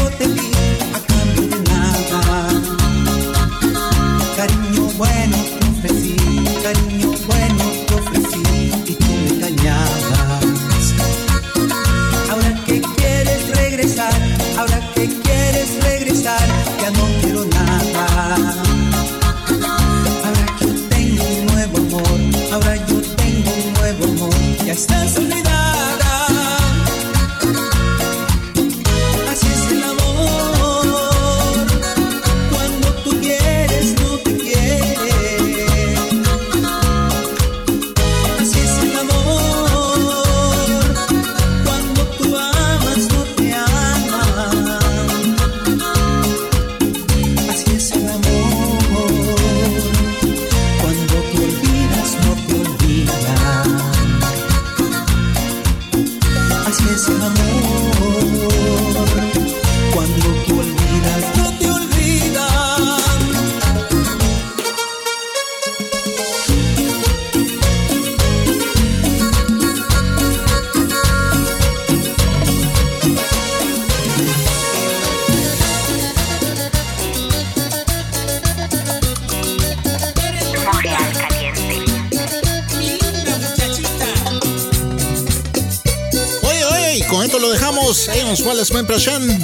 Ça y est, on se voit la semaine prochaine.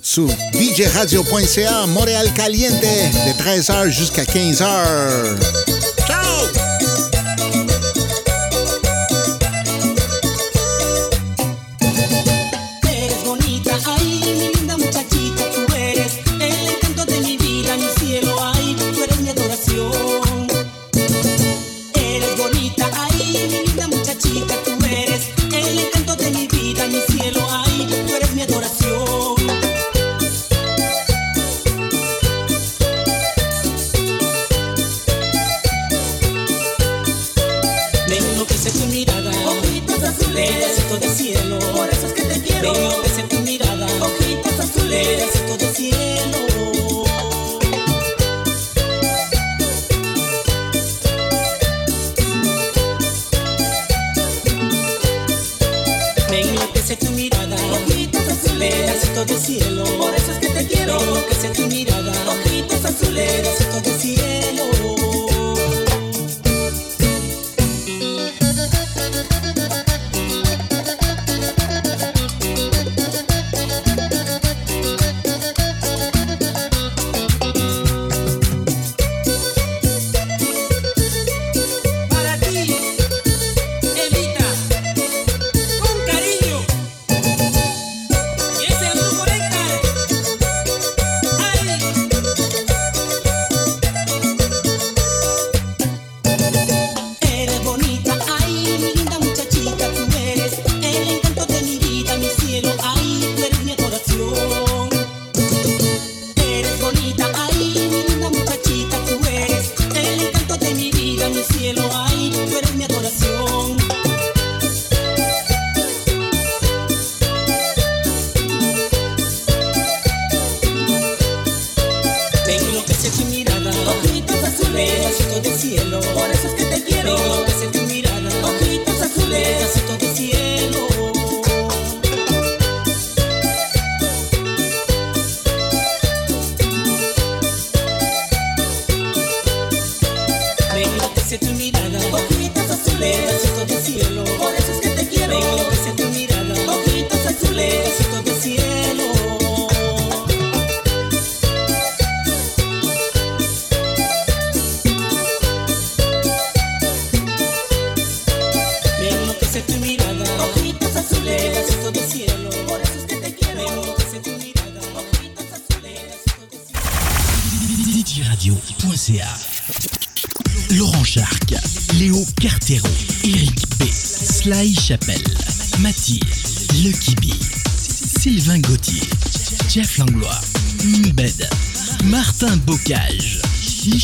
Sur djradio.ca, Montréal Caliente, de 13h jusqu'à 15h.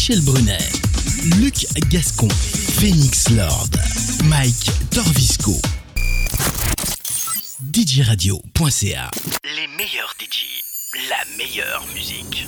Michel Brunet, Luc Gascon, Phoenix Lord, Mike Torvisco. DJRadio.ca Les meilleurs DJ, la meilleure musique.